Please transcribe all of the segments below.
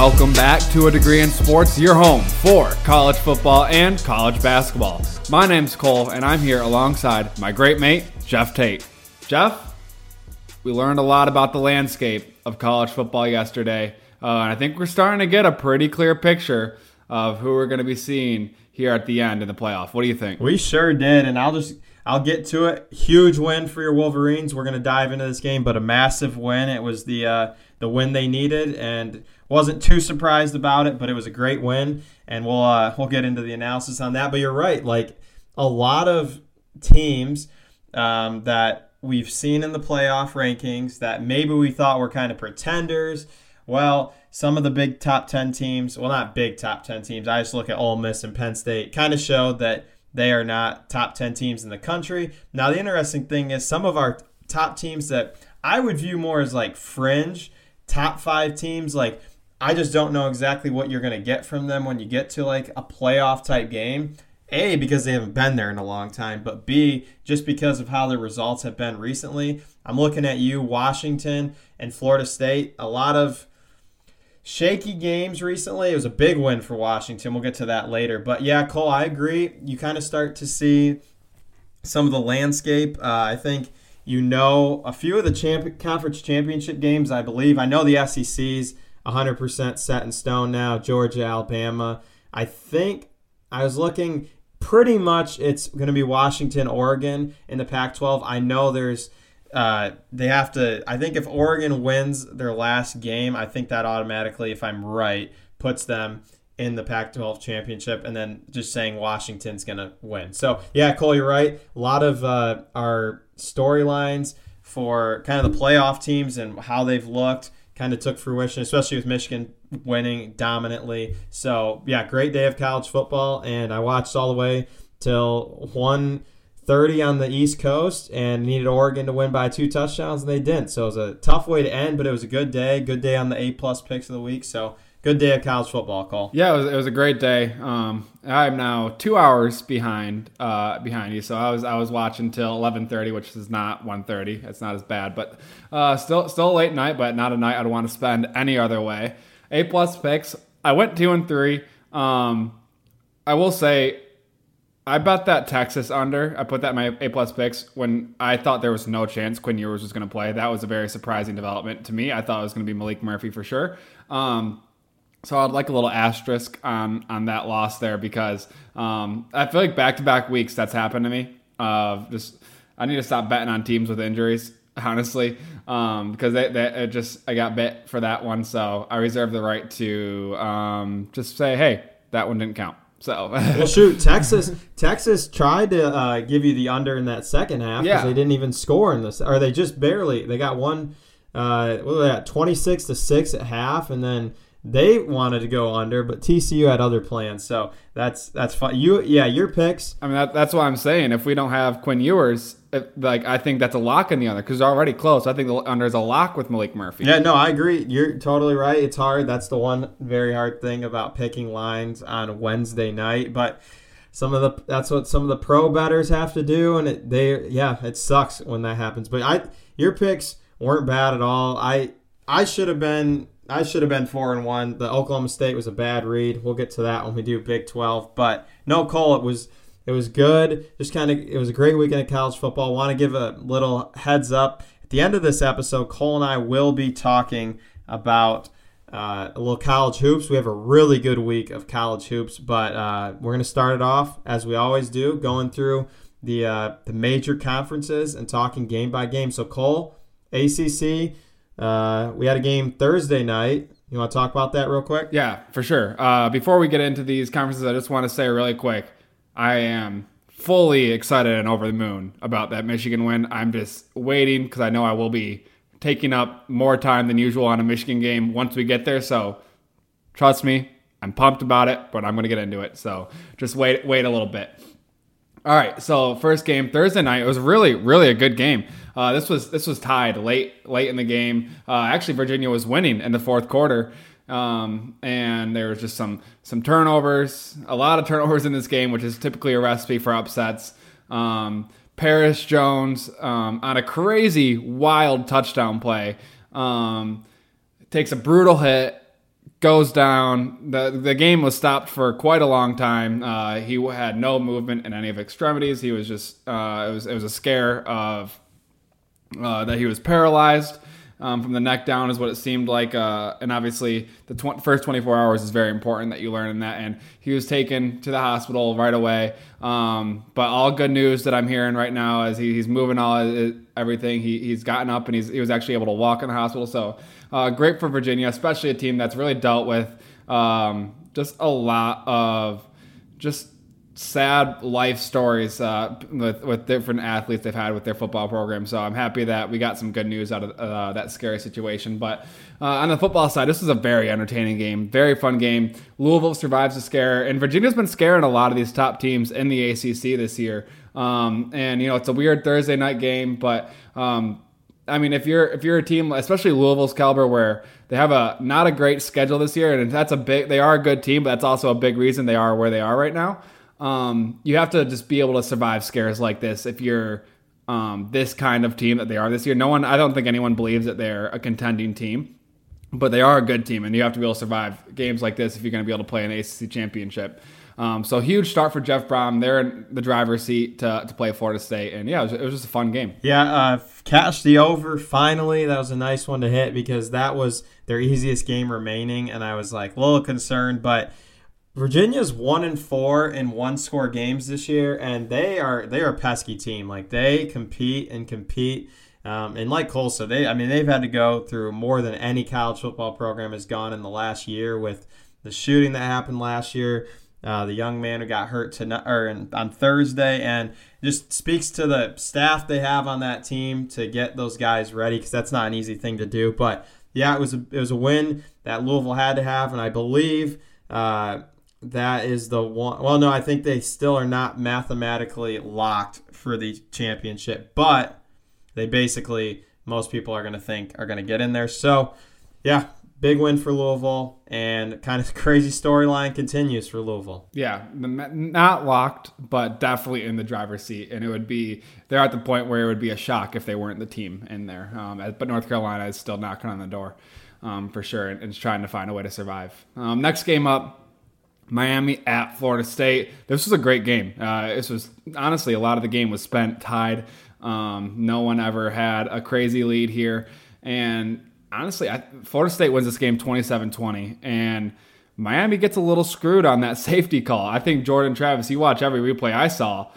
Welcome back to A Degree in Sports, your home for college football and college basketball. My name's Cole, and I'm here alongside my great mate, Jeff Tate. Jeff, we learned a lot about the landscape of college football yesterday, uh, and I think we're starting to get a pretty clear picture of who we're going to be seeing here at the end in the playoff. What do you think? We sure did, and I'll just I'll get to it. Huge win for your Wolverines. We're going to dive into this game, but a massive win. It was the uh, the win they needed, and wasn't too surprised about it. But it was a great win, and we'll uh, we'll get into the analysis on that. But you're right, like a lot of teams um, that we've seen in the playoff rankings that maybe we thought were kind of pretenders. Well, some of the big top 10 teams, well, not big top 10 teams, I just look at Ole Miss and Penn State, kind of showed that they are not top 10 teams in the country. Now, the interesting thing is some of our top teams that I would view more as like fringe, top five teams, like I just don't know exactly what you're going to get from them when you get to like a playoff type game. A, because they haven't been there in a long time, but B, just because of how their results have been recently. I'm looking at you, Washington and Florida State. A lot of shaky games recently. It was a big win for Washington. We'll get to that later. But yeah, Cole, I agree. You kind of start to see some of the landscape. Uh, I think you know a few of the champ- conference championship games, I believe. I know the SEC's 100% set in stone now. Georgia, Alabama. I think I was looking pretty much it's going to be Washington, Oregon in the Pac 12. I know there's uh, they have to. I think if Oregon wins their last game, I think that automatically, if I'm right, puts them in the Pac-12 championship, and then just saying Washington's gonna win. So yeah, Cole, you're right. A lot of uh, our storylines for kind of the playoff teams and how they've looked kind of took fruition, especially with Michigan winning dominantly. So yeah, great day of college football, and I watched all the way till one 30 on the East Coast and needed Oregon to win by two touchdowns, and they didn't. So it was a tough way to end, but it was a good day. Good day on the A plus picks of the week. So good day of college football, Cole. Yeah, it was, it was a great day. Um, I'm now two hours behind uh, behind you, so I was I was watching till 11:30, which is not 1:30. It's not as bad, but uh, still still late night, but not a night I'd want to spend any other way. A plus picks. I went two and three. Um, I will say I bet that Texas under. I put that in my A plus picks when I thought there was no chance Quinn Ewers was going to play. That was a very surprising development to me. I thought it was going to be Maalik Murphy for sure. Um, so I'd like a little asterisk on on that loss there because um, I feel like back to back weeks that's happened to me. Uh, just I need to stop betting on teams with injuries, honestly, um, because they, they just I got bit for that one. So I reserve the right to um, just say, hey, that one didn't count. So well, shoot, Texas Texas tried to uh, give you the under in that second half because yeah. they didn't even score in this, or they just barely. They got one. Uh, what was that? Twenty six to six at half, and then they wanted to go under, but TCU had other plans. So that's that's fine. You yeah, your picks. I mean that, that's what I'm saying. If we don't have Quinn Ewers, uh, like I think that's a lock in the under because they're already close. I think the under is a lock with Maalik Murphy. Yeah, no, I agree. You're totally right. It's hard. That's the one very hard thing about picking lines on Wednesday night, but some of the that's what some of the pro betters have to do and it they yeah it sucks when that happens but i your picks weren't bad at all i i should have been I should have been four and one. The Oklahoma State was a bad read. We'll get to that when we do Big Twelve. But no, Cole, it was it was good. Just kind of it was a great weekend of college football. Want to give a little heads up at the end of this episode. Cole and I will be talking about. Uh, a little college hoops. We have a really good week of college hoops, but uh, we're going to start it off as we always do, going through the uh, the major conferences and talking game by game. So Cole, ACC, uh, we had a game Thursday night. You want to talk about that real quick? Yeah, for sure. Uh, before we get into these conferences, I just want to say really quick I am fully excited and over the moon about that Michigan win. I'm just waiting because I know I will be taking up more time than usual on a Michigan game once we get there. So trust me, I'm pumped about it, but I'm going to get into it. So just wait, wait a little bit. All right, so first game Thursday night. It was really, really a good game. Uh, this was this was tied late, late in the game. Uh, actually, Virginia was winning in the fourth quarter, um, and there was just some some turnovers, a lot of turnovers in this game, which is typically a recipe for upsets. Um, Paris Jones um, on a crazy, wild touchdown play um, takes a brutal hit goes down. the The game was stopped for quite a long time. Uh, he had no movement in any of extremities. He was just uh, it was it was a scare of uh, that he was paralyzed. Um, from the neck down is what it seemed like. Uh, and obviously, the tw- first 24 hours is very important that you learn in that. And he was taken to the hospital right away. Um, but all good news that I'm hearing right now is he, he's moving all everything. He, he's gotten up and he's, he was actually able to walk in the hospital. So uh, great for Virginia, especially a team that's really dealt with um, just a lot of just sad life stories uh, with with different athletes they've had with their football program. So I'm happy that we got some good news out of uh, that scary situation. But uh, on the football side, this was a very entertaining game, very fun game. Louisville survives the scare, and Virginia's been scaring a lot of these top teams in the ACC this year. Um, and you know it's a weird Thursday night game, but um, I mean, if you're if you're a team, especially Louisville's caliber, where they have a not a great schedule this year, and that's a big, they are a good team, but that's also a big reason they are where they are right now. Um, you have to just be able to survive scares like this if you're um, this kind of team that they are this year. No one, I don't think anyone believes that they're a contending team, but they are a good team, and you have to be able to survive games like this if you're going to be able to play an ACC championship. Um, so huge start for Jeff Brohm. They're in the driver's seat to, to play Florida State, and yeah, it was, it was just a fun game. Yeah, uh, catch the over finally. That was a nice one to hit because that was their easiest game remaining, and I was like a little concerned, but Virginia's one and four in one score games this year, and they are they are a pesky team. Like they compete and compete. Um, and like Cole said, they I mean they've had to go through more than any college football program has gone in the last year with the shooting that happened last year, uh, the young man who got hurt tonight or in, on Thursday, and just speaks to the staff they have on that team to get those guys ready because that's not an easy thing to do. But yeah, it was a, it was a win that Louisville had to have, and I believe. Uh, that is the one. Well, no, I think they still are not mathematically locked for the championship, but they basically most people are going to think are going to get in there. So, yeah, big win for Louisville, and kind of crazy storyline continues for Louisville. Yeah, not locked, but definitely in the driver's seat, and it would be they're at the point where it would be a shock if they weren't the team in there. Um, but North Carolina is still knocking on the door um, for sure, and, and trying to find a way to survive. Um, next game up. Miami at Florida State. This was a great game. Uh, this was honestly a lot of the game was spent tied. Um, no one ever had a crazy lead here. And honestly, I, Florida State wins this game 27 20. And Miami gets a little screwed on that safety call. I think Jordan Travis, you watch every replay I saw,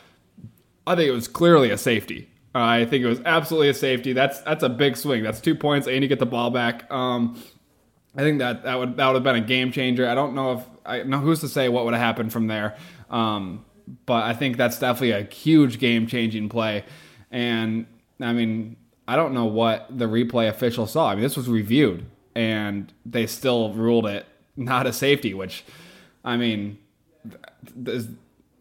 I think it was clearly a safety. Uh, I think it was absolutely a safety. That's that's a big swing. That's two points, and you get the ball back. Um, I think that that would that would have been a game changer. I don't know if I know who's to say what would have happened from there. Um, but I think that's definitely a huge game changing play. And I mean, I don't know what the replay official saw. I mean, this was reviewed and they still ruled it not a safety, which, I mean, the,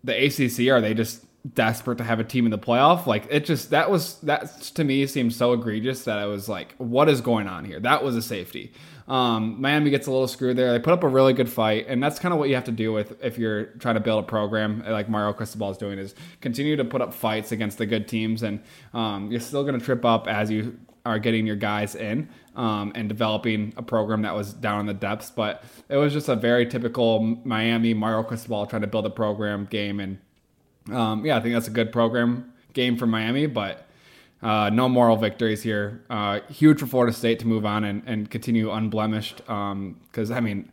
the ACC, are they just desperate to have a team in the playoff? Like, it just, that was, that to me seemed so egregious that I was like, what is going on here? That was a safety. Um, Miami gets a little screwed there. They put up a really good fight, and that's kind of what you have to do with if you're trying to build a program like Mario Cristobal is doing is continue to put up fights against the good teams, and um, you're still going to trip up as you are getting your guys in um, and developing a program that was down in the depths. But it was just a very typical Miami Mario Cristobal trying to build a program game, and um, yeah, I think that's a good program game for Miami, but uh, no moral victories here. Uh, huge for Florida State to move on and, and continue unblemished. Because um, I mean,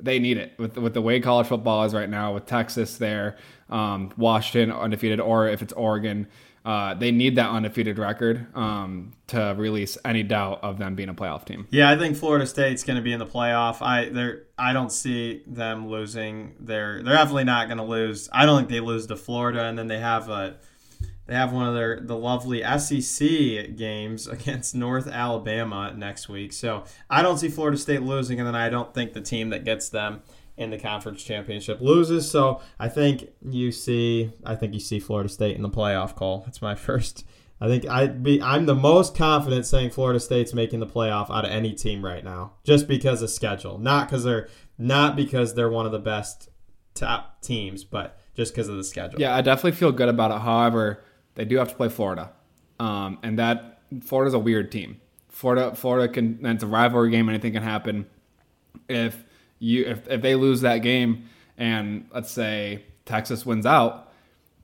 they need it with with the way college football is right now, with Texas there, um, Washington undefeated, or if it's Oregon, uh, they need that undefeated record um, to release any doubt of them being a playoff team. Yeah, I think Florida State's going to be in the playoff. I they I don't see them losing. They're they're definitely not going to lose. I don't think they lose to Florida, and then they have a they have one of their the lovely SEC games against North Alabama next week. So I don't see Florida State losing, and then I don't think the team that gets them in the conference championship loses. So I think you see I think you see Florida State in the playoff call. That's my first. I think I be I'm the most confident saying Florida State's making the playoff out of any team right now, just because of schedule, not because they're not because they're one of the best top teams, but just because of the schedule. Yeah, I definitely feel good about it. However they do have to play Florida, um, and that Florida's a weird team. Florida, Florida can. It's a rivalry game. Anything can happen. If you if if they lose that game and let's say Texas wins out,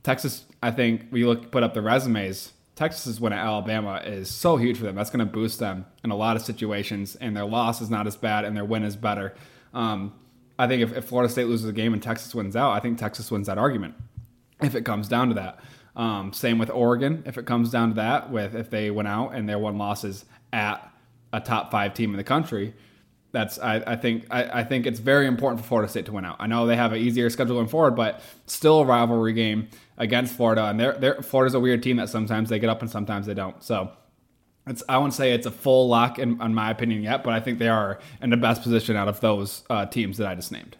Texas I think we look put up the resumes. Texas's win at Alabama is so huge for them. That's going to boost them in a lot of situations, and their loss is not as bad, and their win is better. Um, I think if, if Florida State loses a game and Texas wins out, I think Texas wins that argument if it comes down to that. Um, same with Oregon, if it comes down to that, with if they went out and their one loss is at a top five team in the country, that's I, I think I, I, think it's very important for Florida State to win out. I know they have an easier schedule going forward, but still a rivalry game against Florida, and they're, they're Florida's a weird team that sometimes they get up and sometimes they don't. So it's I wouldn't say it's a full lock in, in my opinion yet, but I think they are in the best position out of those uh, teams that I just named.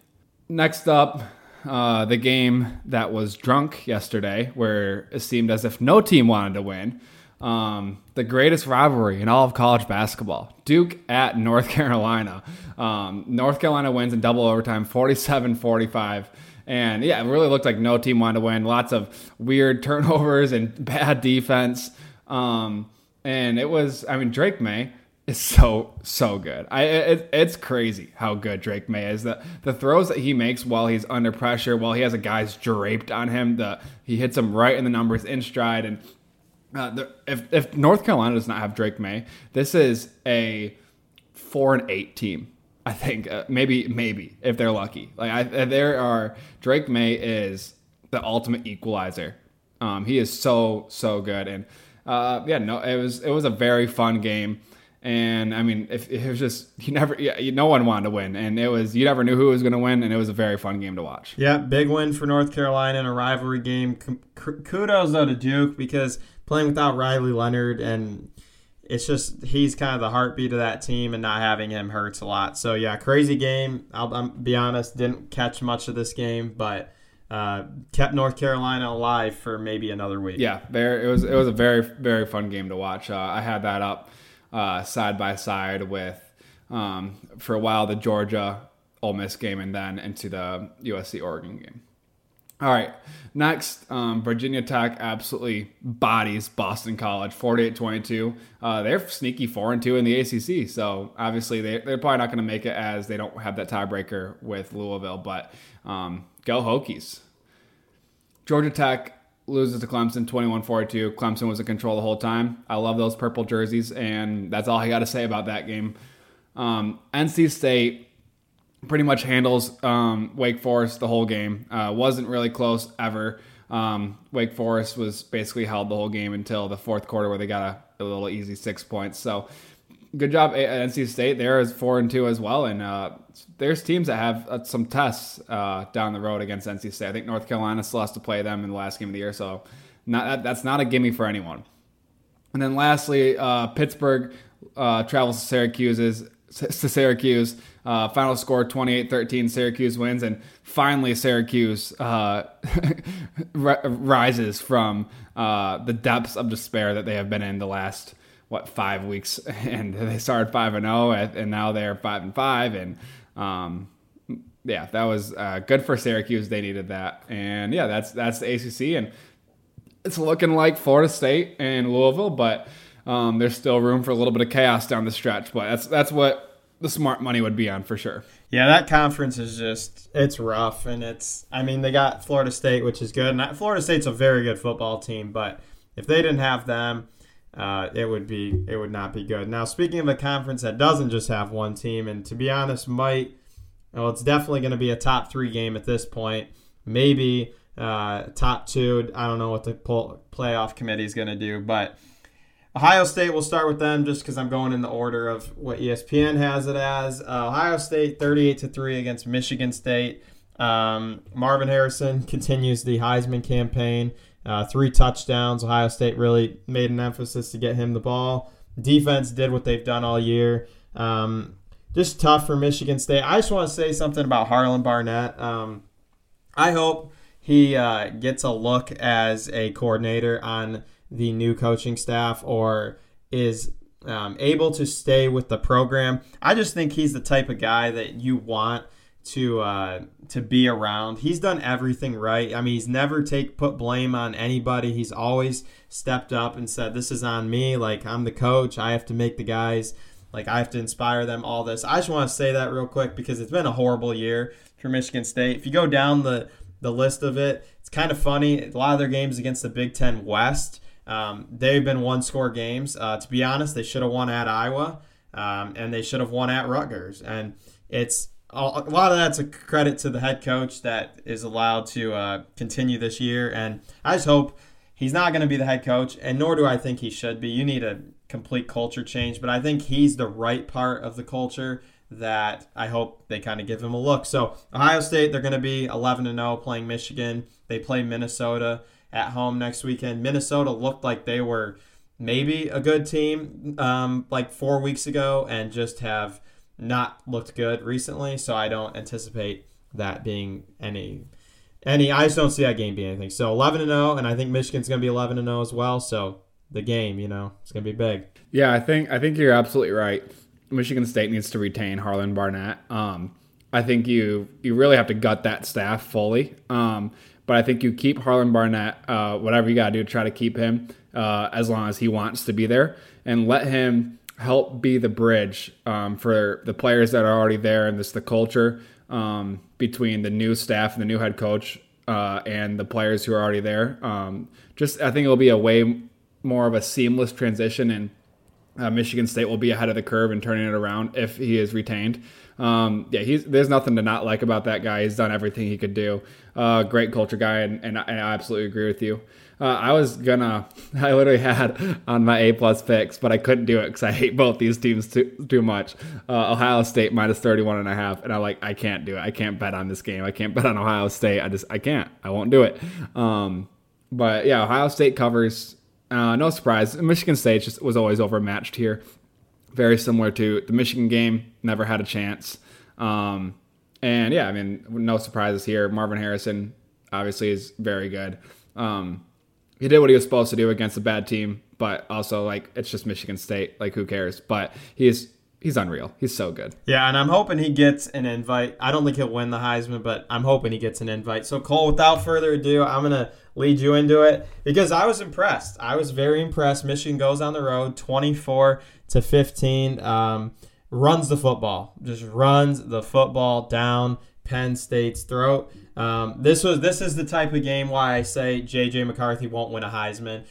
Next up, uh, the game that was drunk yesterday, where it seemed as if no team wanted to win. Um, the greatest rivalry in all of college basketball Duke at North Carolina. Um, North Carolina wins in double overtime 47 45. And yeah, it really looked like no team wanted to win. Lots of weird turnovers and bad defense. Um, and it was, I mean, Drake Maye is so so good. I it, it's crazy how good Drake Maye is. The the throws that he makes while he's under pressure, while he has a guy's draped on him, the he hits him right in the numbers in stride. And uh, the, if if North Carolina does not have Drake Maye, this is a four and eight team. I think uh, maybe maybe if they're lucky. Like I, there are Drake Maye is the ultimate equalizer. Um, he is so so good and. Uh, yeah, no, it was it was a very fun game. And I mean, if it was just you never, yeah, no one wanted to win, and it was you never knew who was going to win, and it was a very fun game to watch. Yeah, big win for North Carolina in a rivalry game. Kudos though to Duke because playing without Riley Leonard and it's just he's kind of the heartbeat of that team, and not having him hurts a lot. So yeah, crazy game. I'll, I'll be honest, didn't catch much of this game, but uh, kept North Carolina alive for maybe another week. Yeah, there it was. It was a very very fun game to watch. Uh, I had that up uh, side by side with um, for a while the Georgia Ole Miss game and then into the USC Oregon game. All right, next, um, Virginia Tech absolutely bodies Boston College 48 22. Uh, they're sneaky 4 and 2 in the ACC, so obviously they, they're probably not going to make it as they don't have that tiebreaker with Louisville, but um, go Hokies. Georgia Tech loses to Clemson 21-42. Clemson was in control the whole time. I love those purple jerseys, and that's all I got to say about that game. Um, NC State pretty much handles um, Wake Forest the whole game. Uh, wasn't really close ever. Um, Wake Forest was basically held the whole game until the fourth quarter where they got a, a little easy six points. So good job NC State. There is four and two as well, and uh, there's teams that have uh, some tests uh, down the road against NC State. I think North Carolina still has to play them in the last game of the year, so not, that, that's not a gimme for anyone. And then lastly, uh, Pittsburgh uh, travels to Syracuse's to Syracuse. Uh, final score 28-13. Syracuse wins, and finally Syracuse rises from the depths of despair that they have been in the last what five weeks, and they started five and zero, oh, and now they're five and five, and um, yeah, that was uh, good for Syracuse. They needed that, and yeah, that's that's the ACC, and it's looking like Florida State and Louisville, but um, there's still room for a little bit of chaos down the stretch. But that's that's what the smart money would be on for sure. Yeah, that conference is just it's rough, and it's I mean they got Florida State, which is good, and Florida State's a very good football team, but if they didn't have them uh, it would be it would not be good. Now, speaking of a conference that doesn't just have one team, and to be honest, might well, it's definitely going to be a top three game at this point. Maybe uh, top two. I don't know what the playoff committee is going to do, but Ohio State. We'll start with them just because I'm going in the order of what ESPN has it as. Uh, Ohio State 38 to three against Michigan State. Um, Marvin Harrison continues the Heisman campaign. Uh, three touchdowns. Ohio State really made an emphasis to get him the ball. Defense did what they've done all year. Um, just tough for Michigan State. I just want to say something about Harlon Barnett. Um, I hope he uh, gets a look as a coordinator on the new coaching staff or is um, able to stay with the program. I just think he's the type of guy that you want – to uh, to be around. He's done everything right. I mean, he's never take put blame on anybody. He's always stepped up and said, "This is on me. Like I'm the coach. I have to make the guys Like I have to inspire them. All this. I just want to say that real quick because it's been a horrible year for Michigan State. If you go down the the list of it, it's kind of funny. A lot of their games against the Big Ten West, um, they've been one score games. Uh, to be honest, they should have won at Iowa, um, and they should have won at Rutgers. And it's a lot of that's a credit to the head coach that is allowed to uh, continue this year. And I just hope he's not going to be the head coach, and nor do I think he should be. You need a complete culture change, but I think he's the right part of the culture that I hope they kind of give him a look. So Ohio State, they're going to be 11 and 0 playing Michigan. They play Minnesota at home next weekend. Minnesota looked like they were maybe a good team um, like four weeks ago and just have not looked good recently. So I don't anticipate that being any any. I just don't see that game being anything. So 11 and 0, and I think Michigan's going to be 11 and 0 as well. So the game, you know, it's going to be big. Yeah, I think I think you're absolutely right. Michigan State needs to retain Harlon Barnett. Um, I think you you really have to gut that staff fully. Um, but I think you keep Harlon Barnett, uh, whatever you got to do try to keep him uh, as long as he wants to be there, and let him help be the bridge um, for the players that are already there and this the culture um, between the new staff and the new head coach uh, and the players who are already there. Um, just I think it'll be a way more of a seamless transition and uh, Michigan State will be ahead of the curve and turning it around if he is retained. Um, yeah, he's there's nothing to not like about that guy. He's done everything he could do. Uh, great culture guy, and, and, I absolutely agree with you. Uh, I was gonna, I literally had on my A plus picks, but I couldn't do it because I hate both these teams too too much. Uh, Ohio State minus 31 and a half, and I like I can't do it. I can't bet on this game. I can't bet on Ohio State. I just I can't. I won't do it. Um, but yeah, Ohio State covers uh, no surprise. Michigan State just was always overmatched here. Very similar to the Michigan game. Never had a chance. Um, and yeah, I mean, no surprises here. Marvin Harrison obviously is very good. Um, he did what he was supposed to do against a bad team, but also like it's just Michigan State. Like who cares? But he's he's unreal. He's so good. Yeah, and I'm hoping he gets an invite. I don't think he'll win the Heisman, but I'm hoping he gets an invite. So Cole, without further ado, I'm gonna lead you into it because I was impressed. I was very impressed. Michigan goes on the road, 24 to 15. Um, runs the football, just runs the football down Penn State's throat. Um, this was this is the type of game why I say JJ McCarthy won't win a Heisman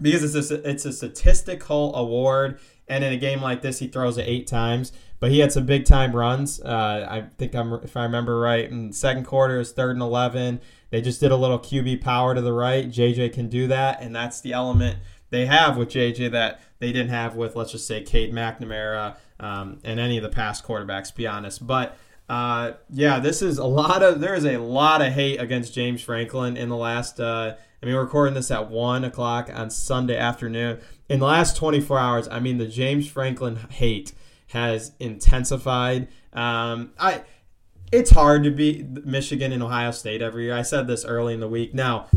because it's a, it's a statistical award. And in a game like this, he throws it eight times. But he had some big time runs. Uh, I think I'm, if I remember right, in second quarter is third and eleven. They just did a little QB power to the right. JJ can do that, and that's the element they have with JJ that they didn't have with, let's just say, Cade McNamara um, and any of the past quarterbacks. Be honest, but. Uh, yeah, this is a lot of there is a lot of hate against James Franklin in the last. Uh, I mean, we're recording this at one o'clock on Sunday afternoon. In the last 24 hours, I mean, the James Franklin hate has intensified. Um, I it's hard to beat Michigan and Ohio State every year. I said this early in the week. Now,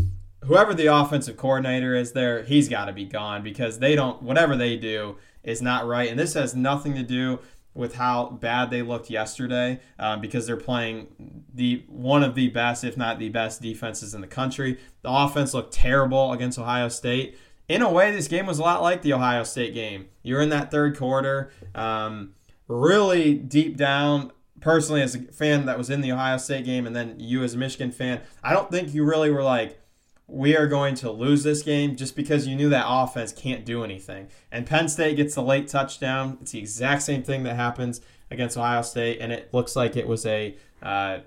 whoever the offensive coordinator is there, he's got to be gone because they don't whatever they do is not right. And this has nothing to do with how bad they looked yesterday um, because they're playing the one of the best, if not the best, defenses in the country. The offense looked terrible against Ohio State. In a way, this game was a lot like the Ohio State game. You're in that third quarter, um, really deep down personally as a fan that was in the Ohio State game and then you as a Michigan fan, I don't think you really were like, we are going to lose this game just because you knew that offense can't do anything. And Penn State gets the late touchdown. It's the exact same thing that happens against Ohio State, and it looks like it was a uh,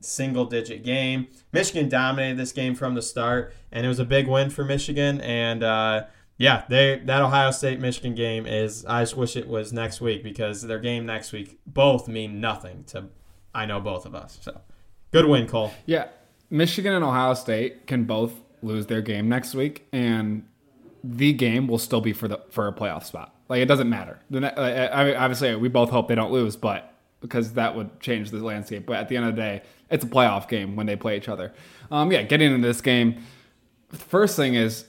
single digit game. Michigan dominated this game from the start, and it was a big win for Michigan. And uh, yeah, they that Ohio State Michigan game is. I just wish it was next week because their game next week both mean nothing to. I know both of us. So good win, Cole. Yeah, Michigan and Ohio State can both lose their game next week, and the game will still be for the for a playoff spot. Like it doesn't matter. I mean, obviously, we both hope they don't lose, but because that would change the landscape. But at the end of the day, it's a playoff game when they play each other. Um, yeah, getting into this game, first thing is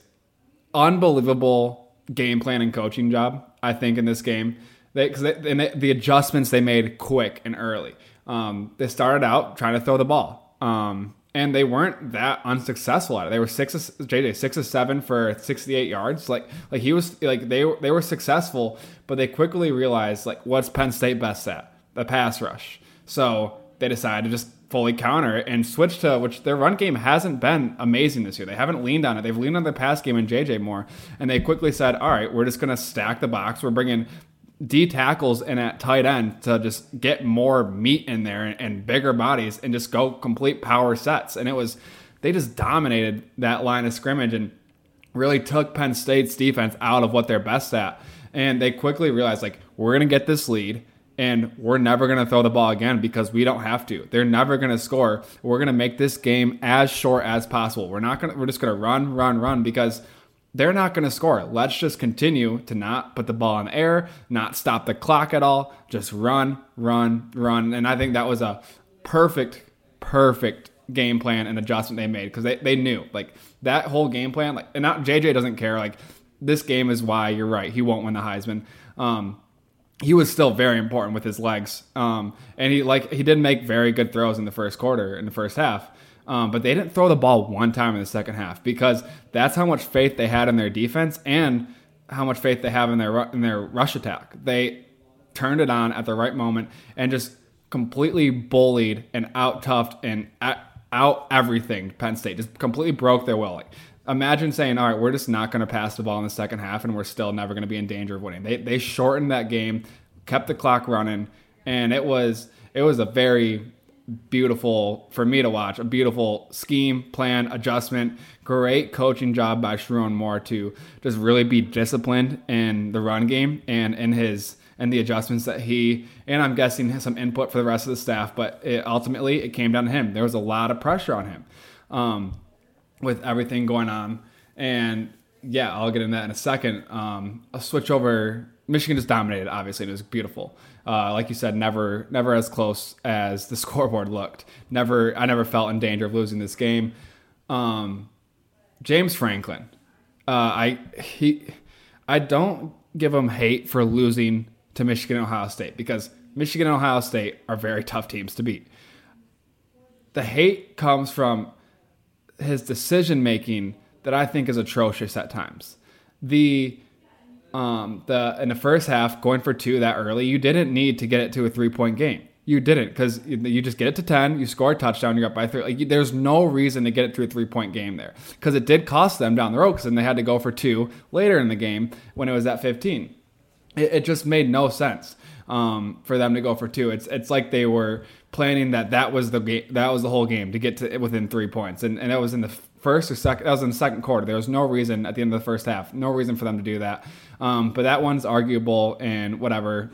unbelievable game plan and coaching job. I think in this game, they, because the adjustments they made quick and early. Um, they started out trying to throw the ball, um, and they weren't that unsuccessful at it. They were six JJ six of seven for 68 yards. Like like he was like they they were successful, but they quickly realized like what's Penn State best at the pass rush. So they decided to just fully counter it and switch to which their run game hasn't been amazing this year. They haven't leaned on it. They've leaned on the pass game and JJ more, and they quickly said, "All right, we're just going to stack the box. We're bringing D tackles and at tight end to just get more meat in there and, and, bigger bodies and just go complete power sets. And it was, they just dominated that line of scrimmage and really took Penn State's defense out of what they're best at. And they quickly realized, like, we're going to get this lead and we're never going to throw the ball again because we don't have to. They're never going to score. We're going to make this game as short as possible. We're not going to, we're just going to run, run, run because they're not going to score. Let's just continue to not put the ball in the air, not stop the clock at all. Just run, run, run. And I think that was a perfect, perfect game plan and adjustment they made because they, they knew like that whole game plan. Like, and not JJ doesn't care. Like, this game is why you're right. He won't win the Heisman. Um, he was still very important with his legs. Um, and he like he did make very good throws in the first quarter in the first half. Um, but they didn't throw the ball one time in the second half because that's how much faith they had in their defense and how much faith they have in their in their rush attack. They turned it on at the right moment and just completely bullied and out toughed and out everything Penn State. Just completely broke their will. Like, imagine saying, "All right, we're just not going to pass the ball in the second half, and we're still never going to be in danger of winning." They they shortened that game, kept the clock running, and it was it was a very beautiful for me to watch. A beautiful scheme, plan, adjustment. Great coaching job by Sherrone Moore to just really be disciplined in the run game and in his and the adjustments that he and I'm guessing some input for the rest of the staff. But it, ultimately, it came down to him. There was a lot of pressure on him um, with everything going on, and yeah, I'll get into that in a second. Um, I'll switch over. Michigan just dominated, obviously, it was beautiful. Uh, like you said, never never as close as the scoreboard looked. Never, I never felt in danger of losing this game. Um, James Franklin, uh, I he, I don't give him hate for losing to Michigan and Ohio State because Michigan and Ohio State are very tough teams to beat. The hate comes from his decision making that I think is atrocious at times. The um, the in the first half, going for two that early, you didn't need to get it to a three point game. You didn't because you just get it to ten, you score a touchdown, you're up by three. Like there's no reason to get it to a three point game there because it did cost them down the road because then they had to go for two later in the game when it was at 15. It, it just made no sense um, for them to go for two. It's it's like they were planning that that was the game, that was the whole game to get to within three points, and and it was in the first or second. That was in the second quarter. There was no reason at the end of the first half, no reason for them to do that. Um, but that one's arguable and whatever.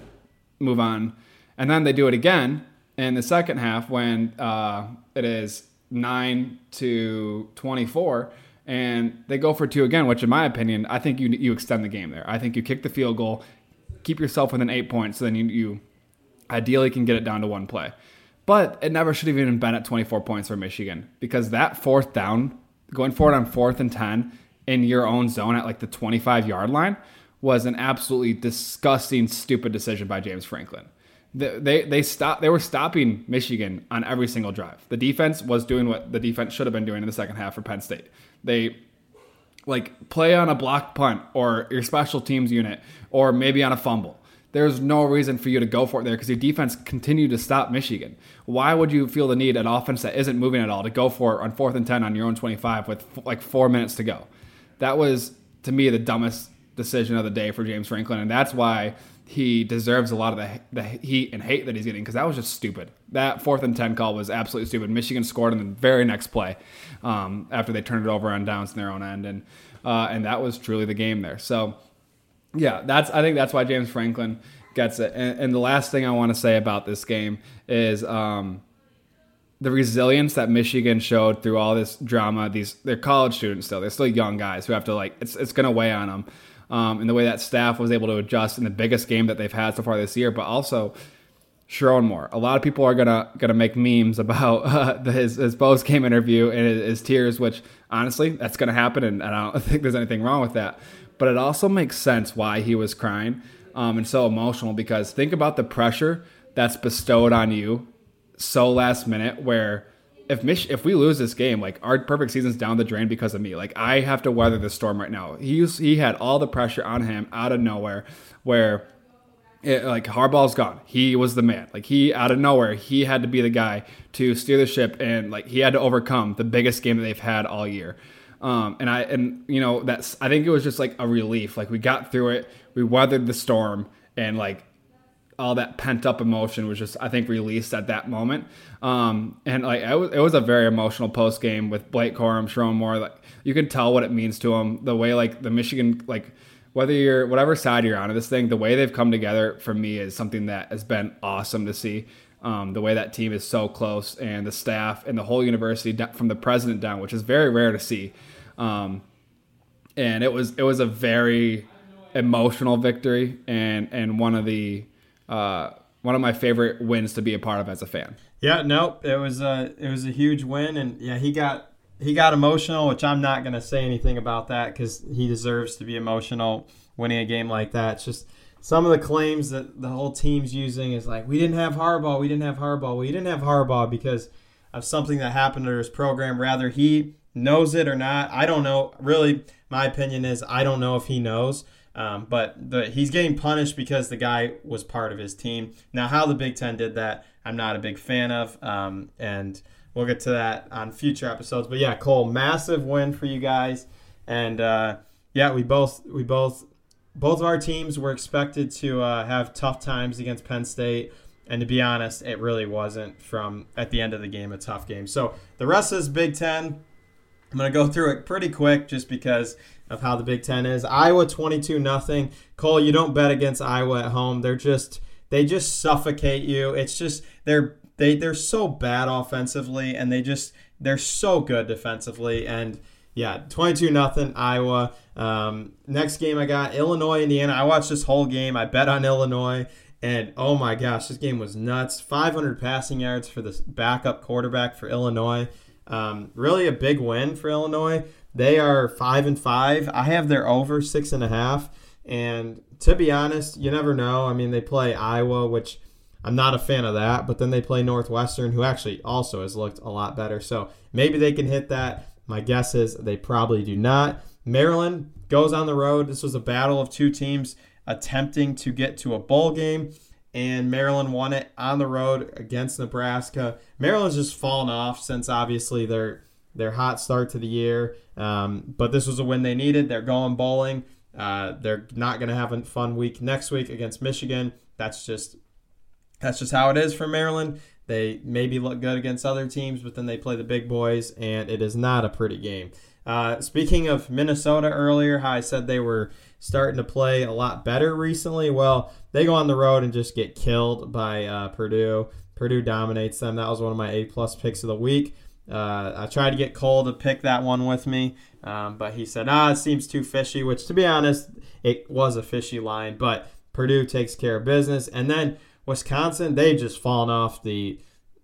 Move on, and then they do it again in the second half when uh, it is nine to twenty four. And they go for two again, which, in my opinion, I think you you extend the game there. I think you kick the field goal, keep yourself within eight points, so then you, you ideally can get it down to one play. But it never should have even been at 24 points for Michigan because that fourth down going forward on fourth and 10 in your own zone at like the 25 yard line was an absolutely disgusting, stupid decision by James Franklin. They, they, they stopped, they were stopping Michigan on every single drive. The defense was doing what the defense should have been doing in the second half for Penn State. They like play on a blocked punt or your special teams unit or maybe on a fumble there's no reason for you to go for it there because your defense continued to stop Michigan. Why would you feel the need at offense that isn't moving at all to go for it on fourth and 10 on your own 25 with like four minutes to go? That was, to me, the dumbest decision of the day for James Franklin. And that's why he deserves a lot of the, the heat and hate that he's getting because that was just stupid. That fourth and 10 call was absolutely stupid. Michigan scored in the very next play um, after they turned it over on downs in their own end. And, uh, and that was truly the game there. So, yeah, that's I think that's why James Franklin gets it. And, and the last thing I want to say about this game is um, the resilience that Michigan showed through all this drama. These they're college students still; they're still young guys who have to like it's it's going to weigh on them. Um, and the way that staff was able to adjust in the biggest game that they've had so far this year, but also Sherrone Moore. A lot of people are gonna gonna make memes about uh, his his post game interview and his, his, tears, which honestly that's gonna happen, and, and I don't think there's anything wrong with that but it also makes sense why he was crying um, and so emotional because think about the pressure that's bestowed on you so last minute where if Mich- if we lose this game, like our perfect season's down the drain because of me. Like I have to weather the storm right now. He's he had all the pressure on him out of nowhere, where it, like Harbaugh's gone. He was the man. Like he out of nowhere, he had to be the guy to steer the ship, and like he had to overcome the biggest game that they've had all year. Um, and I and you know that's I think it was just like a relief. Like we got through it, we weathered the storm, and like all that pent up emotion was just I think released at that moment. Um, and like it was, it was a very emotional post game with Blake Corum, Sherrone Moore. Like you can tell what it means to him. The way like the Michigan like whether you're whatever side you're on of this thing, the way they've come together for me is something that has been awesome to see. Um, the way that team is so close and the staff and the whole university from the president down, which is very rare to see. Um, and it was it was a very emotional victory and and one of the uh, one of my favorite wins to be a part of as a fan. Yeah, nope. It was a it was a huge win, and yeah, he got he got emotional, which I'm not gonna say anything about that because he deserves to be emotional winning a game like that. It's just some of the claims that the whole team's using is like we didn't have Harbaugh, we didn't have Harbaugh, we didn't have Harbaugh because of something that happened to his program. Rather, he knows it or not. I don't know. Really, my opinion is I don't know if he knows. Um, but the, he's getting punished because the guy was part of his team. Now, how the Big Ten did that, I'm not a big fan of. Um, and we'll get to that on future episodes. But yeah, Cole, massive win for you guys. And uh, yeah, we both we both both of our teams were expected to uh, have tough times against Penn State. And to be honest, it really wasn't from at the end of the game a tough game. So the rest of this Big Ten, I'm going to go through it pretty quick just because of how the Big Ten is. Iowa 22 nothing. Cole, you don't bet against Iowa at home. They're just they just suffocate you. It's just they're they they're so bad offensively and they just they're so good defensively and yeah 22 nothing Iowa. Um, next game I got Illinois Indiana. I watched this whole game. I bet on Illinois. And oh my gosh, this game was nuts. 500 passing yards for the backup quarterback for Illinois. Um, really a big win for Illinois. They are five and five. I have their over six and a half. And to be honest, you never know. I mean, they play Iowa, which I'm not a fan of that, but then they play Northwestern, who actually also has looked a lot better. So maybe they can hit that. My guess is they probably do not. Maryland goes on the road. This was a battle of two teams attempting to get to a bowl game, and Maryland won it on the road against Nebraska. Maryland's just fallen off since obviously they're their hot start to the year. Um, but this was a win they needed. They're going bowling. Uh, they're not going to have a fun week next week against Michigan. That's just that's just how it is for Maryland. They maybe look good against other teams, but then they play the big boys, and it is not a pretty game. Uh, speaking of Minnesota earlier, how I said they were starting to play a lot better recently. Well, they go on the road and just get killed by uh, Purdue. Purdue dominates them. That was one of my A plus picks of the week. Uh, I tried to get Cole to pick that one with me, um, but he said, ah, it seems too fishy, which to be honest, it was a fishy line, but Purdue takes care of business. And then Wisconsin, they've just fallen off the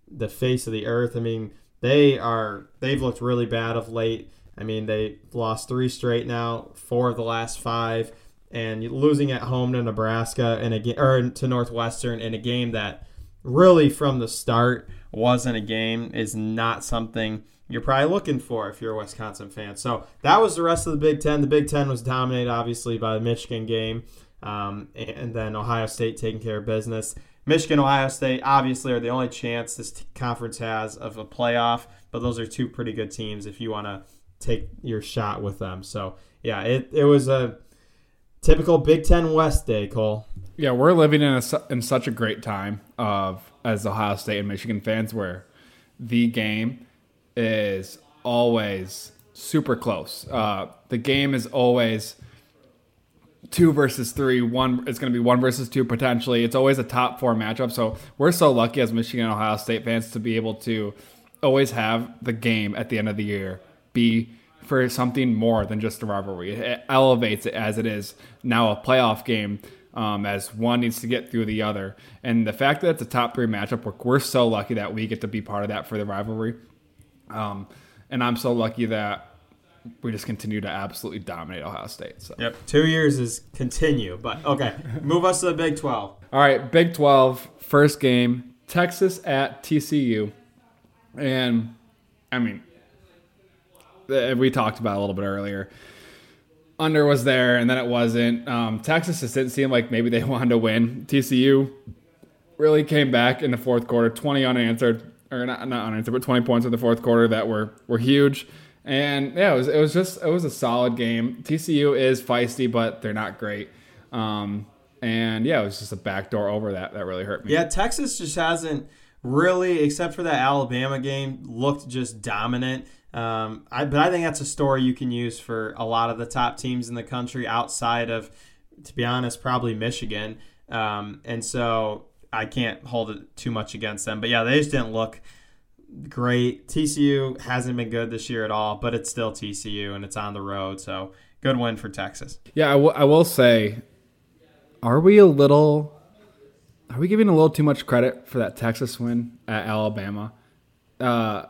the face of the earth. I mean, they are they've looked really bad of late. I mean, they lost three straight now, four of the last five, and losing at home to Nebraska and again or to Northwestern in a game that really from the start wasn't a game is not something you're probably looking for if you're a Wisconsin fan. So that was the rest of the Big Ten. The Big Ten was dominated, obviously, by the Michigan game, um, and then Ohio State taking care of business. Michigan, Ohio State, obviously, are the only chance this conference has of a playoff, but those are two pretty good teams if you want to take your shot with them. So, yeah, it, it was a typical Big Ten West day, Cole. Yeah, we're living in a, in such a great time of as Ohio State and Michigan fans where the game is always super close. Uh, the game is always two versus three. One it's going to be one versus two potentially. It's always a top four matchup. So we're so lucky as Michigan and Ohio State fans to be able to always have the game at the end of the year be for something more than just a rivalry. It elevates it as it is now a playoff game um, as one needs to get through the other. And the fact that it's a top three matchup, we're, we're so lucky that we get to be part of that for the rivalry. Um, and I'm so lucky that we just continue to absolutely dominate Ohio State. So. Yep, two years is continue, but okay, move us to the Big 12. All right, Big 12, first game, Texas at TCU. And I mean, we talked about a little bit earlier. Under was there, and then it wasn't. Um, Texas just didn't seem like maybe they wanted to win. TCU really came back in the fourth quarter, 20 unanswered, or not, not unanswered, but 20 points in the fourth quarter that were were huge. And yeah, it was it was just it was a solid game. TCU is feisty, but they're not great. Um, and yeah, it was just a backdoor over that that really hurt me. Yeah, Texas just hasn't really, except for that Alabama game, looked just dominant. Um, I, but I think that's a story you can use for a lot of the top teams in the country outside of, to be honest, probably Michigan. Um, and so I can't hold it too much against them. But yeah, they just didn't look great. TCU hasn't been good this year at all, but it's still TCU and it's on the road. So good win for Texas. Yeah, I, w- I will say, are we a little, are we giving a little too much credit for that Texas win at Alabama? Uh,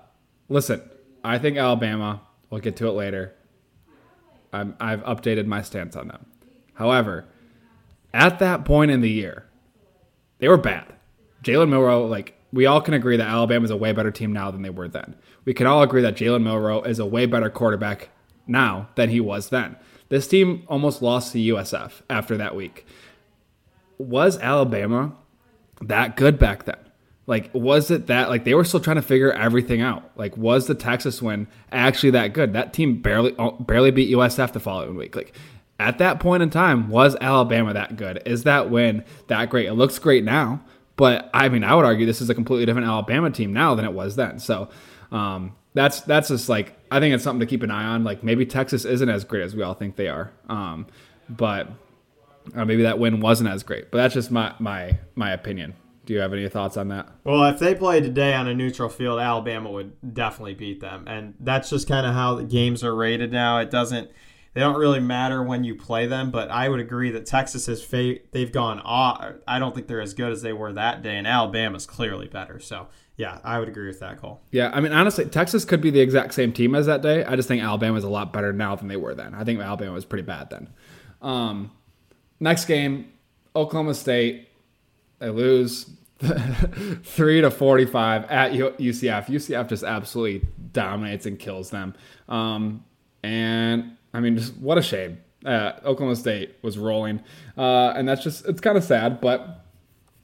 listen, I think Alabama, we'll get to it later. I'm, I've updated my stance on them. However, at that point in the year, they were bad. Jalen Milroe, like we all can agree that Alabama is a way better team now than they were then. We can all agree that Jalen Milroe is a way better quarterback now than he was then. This team almost lost to USF after that week. Was Alabama that good back then? Like, was it that like they were still trying to figure everything out? Like, was the Texas win actually that good? That team barely barely beat USF the following week. Like, at that point in time, was Alabama that good? Is that win that great? It looks great now, but I mean, I would argue this is a completely different Alabama team now than it was then. So um, that's that's just like I think it's something to keep an eye on. Like maybe Texas isn't as great as we all think they are, um, but uh, maybe that win wasn't as great. But that's just my my my opinion. Do you have any thoughts on that? Well, if they played today on a neutral field, Alabama would definitely beat them, and that's just kind of how the games are rated now. It doesn't they don't really matter when you play them. But I would agree that Texas has fa- they've gone off. I don't think they're as good as they were that day, and Alabama's clearly better. So yeah, I would agree with that call. Yeah, I mean honestly, Texas could be the exact same team as that day. I just think Alabama's a lot better now than they were then. I think Alabama was pretty bad then. Um, next game, Oklahoma State, they lose three to forty-five at UCF. UCF just absolutely dominates and kills them. Um, and I mean, just what a shame. Uh, Oklahoma State was rolling, uh, and that's just it's kind of sad, but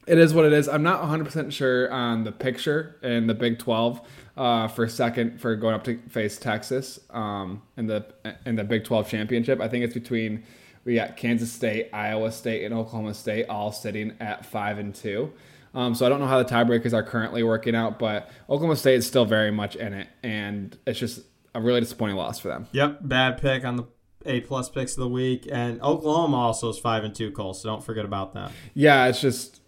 it is what it is. I'm not 100% sure on the picture in the Big 12 uh, for second for going up to face Texas um, in the in the Big 12 championship. I think it's between we got Kansas State, Iowa State, and Oklahoma State all sitting at five and two. Um, so I don't know how the tiebreakers are currently working out, but Oklahoma State is still very much in it, and it's just a really disappointing loss for them. Yep, bad pick on the A plus picks of the week, and Oklahoma also is five and two, Cole. So don't forget about that. Yeah, it's just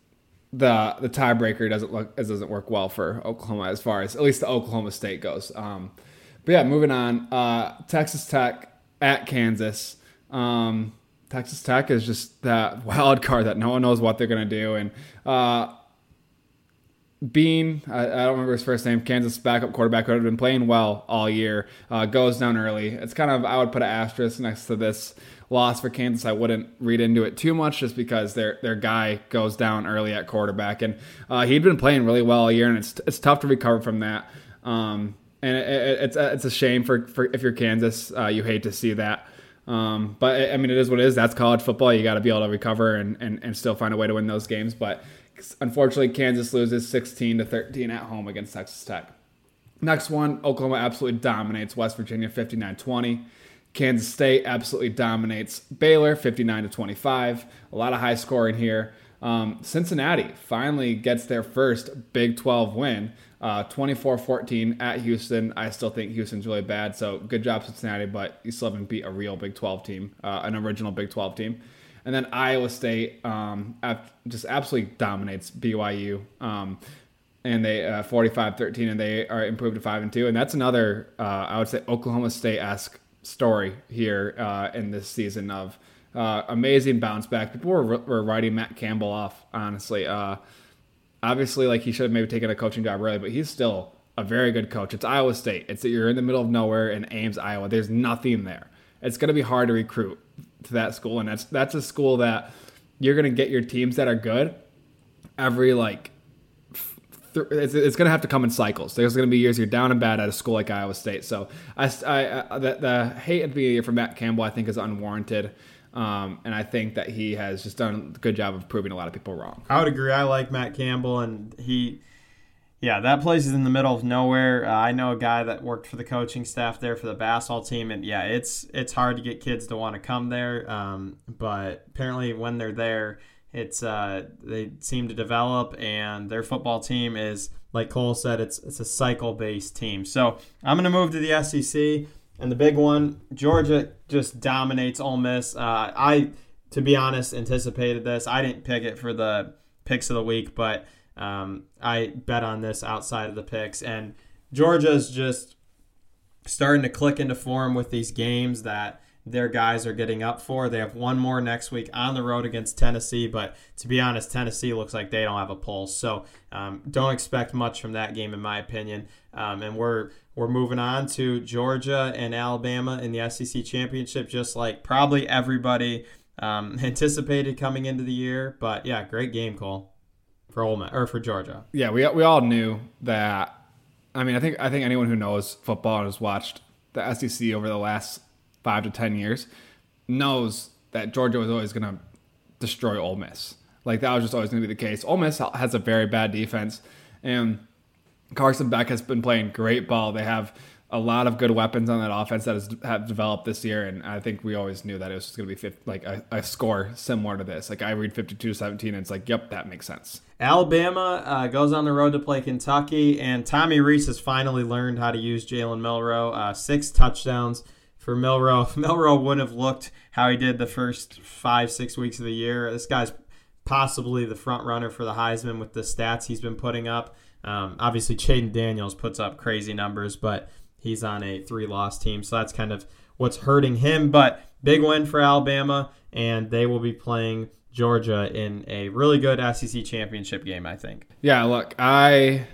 the the tiebreaker doesn't look it doesn't work well for Oklahoma as far as at least the Oklahoma State goes. Um, but yeah, moving on. Uh, Texas Tech at Kansas. Um, Texas Tech is just that wild card that no one knows what they're gonna do, and uh, Bean, I, I, don't remember his first name, Kansas backup quarterback who had been playing well all year, uh, goes down early. It's kind of, I would put an asterisk next to this loss for Kansas. I wouldn't read into it too much just because their their guy goes down early at quarterback. And uh, he'd been playing really well all year, and it's, it's tough to recover from that. Um, and it, it, it's, a, it's a shame for, for if you're Kansas, uh, you hate to see that. Um, but I mean, it is what it is. That's college football. You got to be able to recover and, and, and still find a way to win those games. But Unfortunately, Kansas loses 16 to 13 at home against Texas Tech. Next one, Oklahoma absolutely dominates West Virginia 59-20. Kansas State absolutely dominates Baylor 59 to 25. A lot of high scoring here. Um, Cincinnati finally gets their first Big 12 win, uh, 24 uh, 14 at Houston. I still think Houston's really bad, so good job, Cincinnati, but you still haven't beat a real Big 12 team, uh, an original Big 12 team. And then Iowa State um, just absolutely dominates BYU. Um, and they uh, 45-13 and they are improved to 5 and 2 and that's another uh, I would say Oklahoma State-esque story here uh, in this season of uh, amazing bounce back. People were, were writing Matt Campbell off, honestly. Obviously, like he should have maybe taken a coaching job early, but he's still a very good coach. It's Iowa State. It's you're in the middle of nowhere in Ames, Iowa. There's nothing there. It's going to be hard to recruit to that school, and that's that's a school that you're gonna get your teams that are good every like it's, going to have to come in cycles. There's going to be years you're down and bad at a school like Iowa State. So I, I, the, the hate at the for Matt Campbell I think is unwarranted. Um, and I think that he has just done a good job of proving a lot of people wrong. I would agree. I like Matt Campbell, and he, yeah, that place is in the middle of nowhere. Uh, I know a guy that worked for the coaching staff there for the basketball team, and yeah, it's it's hard to get kids to want to come there. Um, but apparently, when they're there, it's uh, they seem to develop, and their football team is like Cole said, it's it's a cycle based team. So I'm gonna move to the SEC. And the big one, Georgia just dominates Ole Miss. Uh, I, to be honest, anticipated this. I didn't pick it for the picks of the week, but um, I bet on this outside of the picks. And Georgia's just starting to click into form with these games that their guys are getting up for. They have one more next week on the road against Tennessee, but to be honest, Tennessee looks like they don't have a pulse. So um, don't expect much from that game, in my opinion. Um, and we're we're moving on to Georgia and Alabama in the SEC championship, just like probably everybody um, anticipated coming into the year. But yeah, great game, Cole, for Ole Miss, or for Georgia. Yeah, we we all knew that. I mean, I think I think anyone who knows football and has watched the SEC over the last five to ten years knows that Georgia was always going to destroy Ole Miss. Like that was just always going to be the case. Ole Miss has a very bad defense, and Carson Beck has been playing great ball. They have a lot of good weapons on that offense that has have developed this year, and I think we always knew that it was going to be 50, like a, a, score similar to this. Like I read 52-17, and it's like, yep, that makes sense. Alabama uh, goes on the road to play Kentucky, and Tommy Rees has finally learned how to use Jalen Milroe. Uh, six touchdowns for Milroe. Milroe wouldn't have looked how he did the first five, six weeks of the year. This guy's possibly the front runner for the Heisman with the stats he's been putting up. Um, obviously, Jayden Daniels puts up crazy numbers, but he's on a three loss team. So that's kind of what's hurting him. But big win for Alabama, and they will be playing Georgia in a really good SEC championship game, I think. Yeah, look, I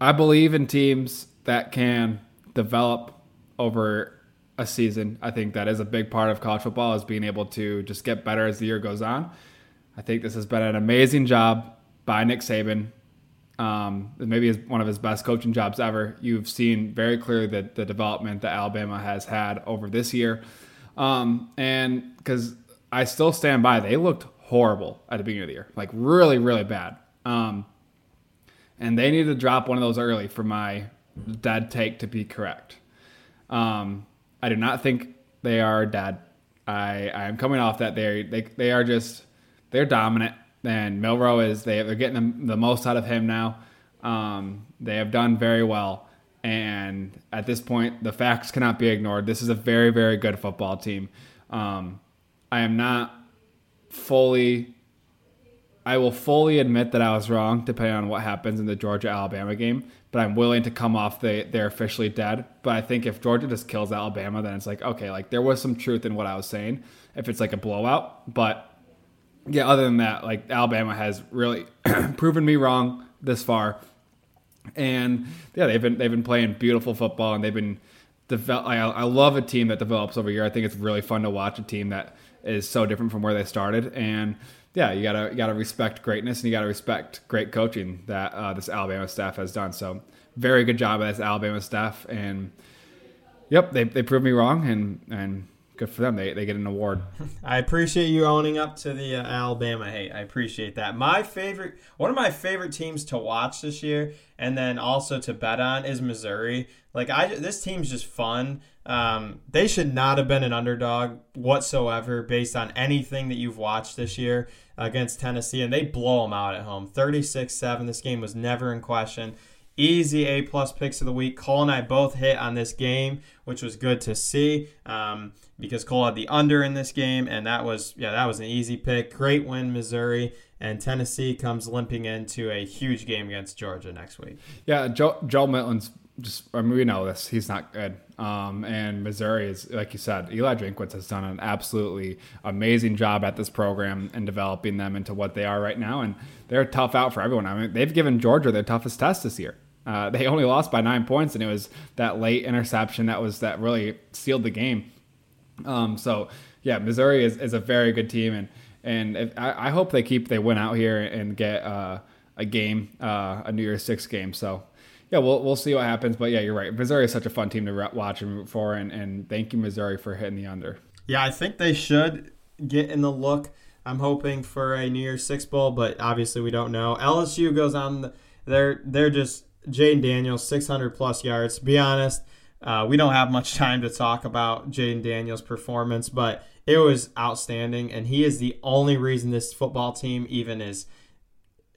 I believe in teams that can develop over a season. I think that is a big part of college football is being able to just get better as the year goes on. I think this has been an amazing job by Nick Saban. Um, maybe one of his best coaching jobs ever. You've seen very clearly that the development that Alabama has had over this year. Um, and because I still stand by, they looked horrible at the beginning of the year, like really, really bad. Um, and they need to drop one of those early for my dead take to be correct. Um, I do not think they are dead. I I am coming off that they they they are just they're dominant. And Milroe is they they're getting the, the most out of him now. Um, they have done very well, and at this point, the facts cannot be ignored. This is a very very good football team. Um, I am not fully. I will fully admit that I was wrong, depending on what happens in the Georgia Alabama game but I'm willing to come off the they're officially dead. But I think if Georgia just kills Alabama, then it's like okay, like there was some truth in what I was saying. If it's like a blowout, but yeah, other than that, like Alabama has really proven me wrong this far, and yeah, they've been they've been playing beautiful football and they've been develop. I, I love a team that develops over here. I think it's really fun to watch a team that is so different from where they started and yeah, you gotta you gotta respect greatness and you gotta respect great coaching that uh, this Alabama staff has done. So very good job of this Alabama staff, and yep, they they proved me wrong, and and good for them. They they get an award. I appreciate you owning up to the uh, Alabama hate. I appreciate that. My favorite, one of my favorite teams to watch this year, and then also to bet on is Missouri. Like I, this team's just fun. Um, they should not have been an underdog whatsoever based on anything that you've watched this year against Tennessee, and they blow them out at home 36 7. This game was never in question. Easy A plus picks of the week. Cole and I both hit on this game, which was good to see um, because Cole had the under in this game, and that was yeah that was an easy pick. Great win, Missouri, and Tennessee comes limping into a huge game against Georgia next week. Yeah, Joe, Joe just I mean, we know this. He's not good. Um, and Missouri is, like you said, Eli Drinkwitz has done an absolutely amazing job at this program and developing them into what they are right now. And they're tough out for everyone. I mean, they've given Georgia their toughest test this year. Uh, they only lost by nine points, and it was that late interception that was that really sealed the game. Um, so yeah, Missouri is, is a very good team, and and if, I, I, hope they keep they win out here and get. Uh, a game, uh, a New Year's Six game. So yeah, we'll we'll see what happens. But yeah, you're right. Missouri is such a fun team to watch and root for, and, and thank you Missouri for hitting the under. Yeah, I think they should get in the look. I'm hoping for a New Year's Six bowl, but obviously we don't know. LSU goes on. The, they're they're just Jayden Daniels, 600 plus yards. To be honest, uh, we don't have much time to talk about Jayden Daniels' performance, but it was outstanding, and he is the only reason this football team even is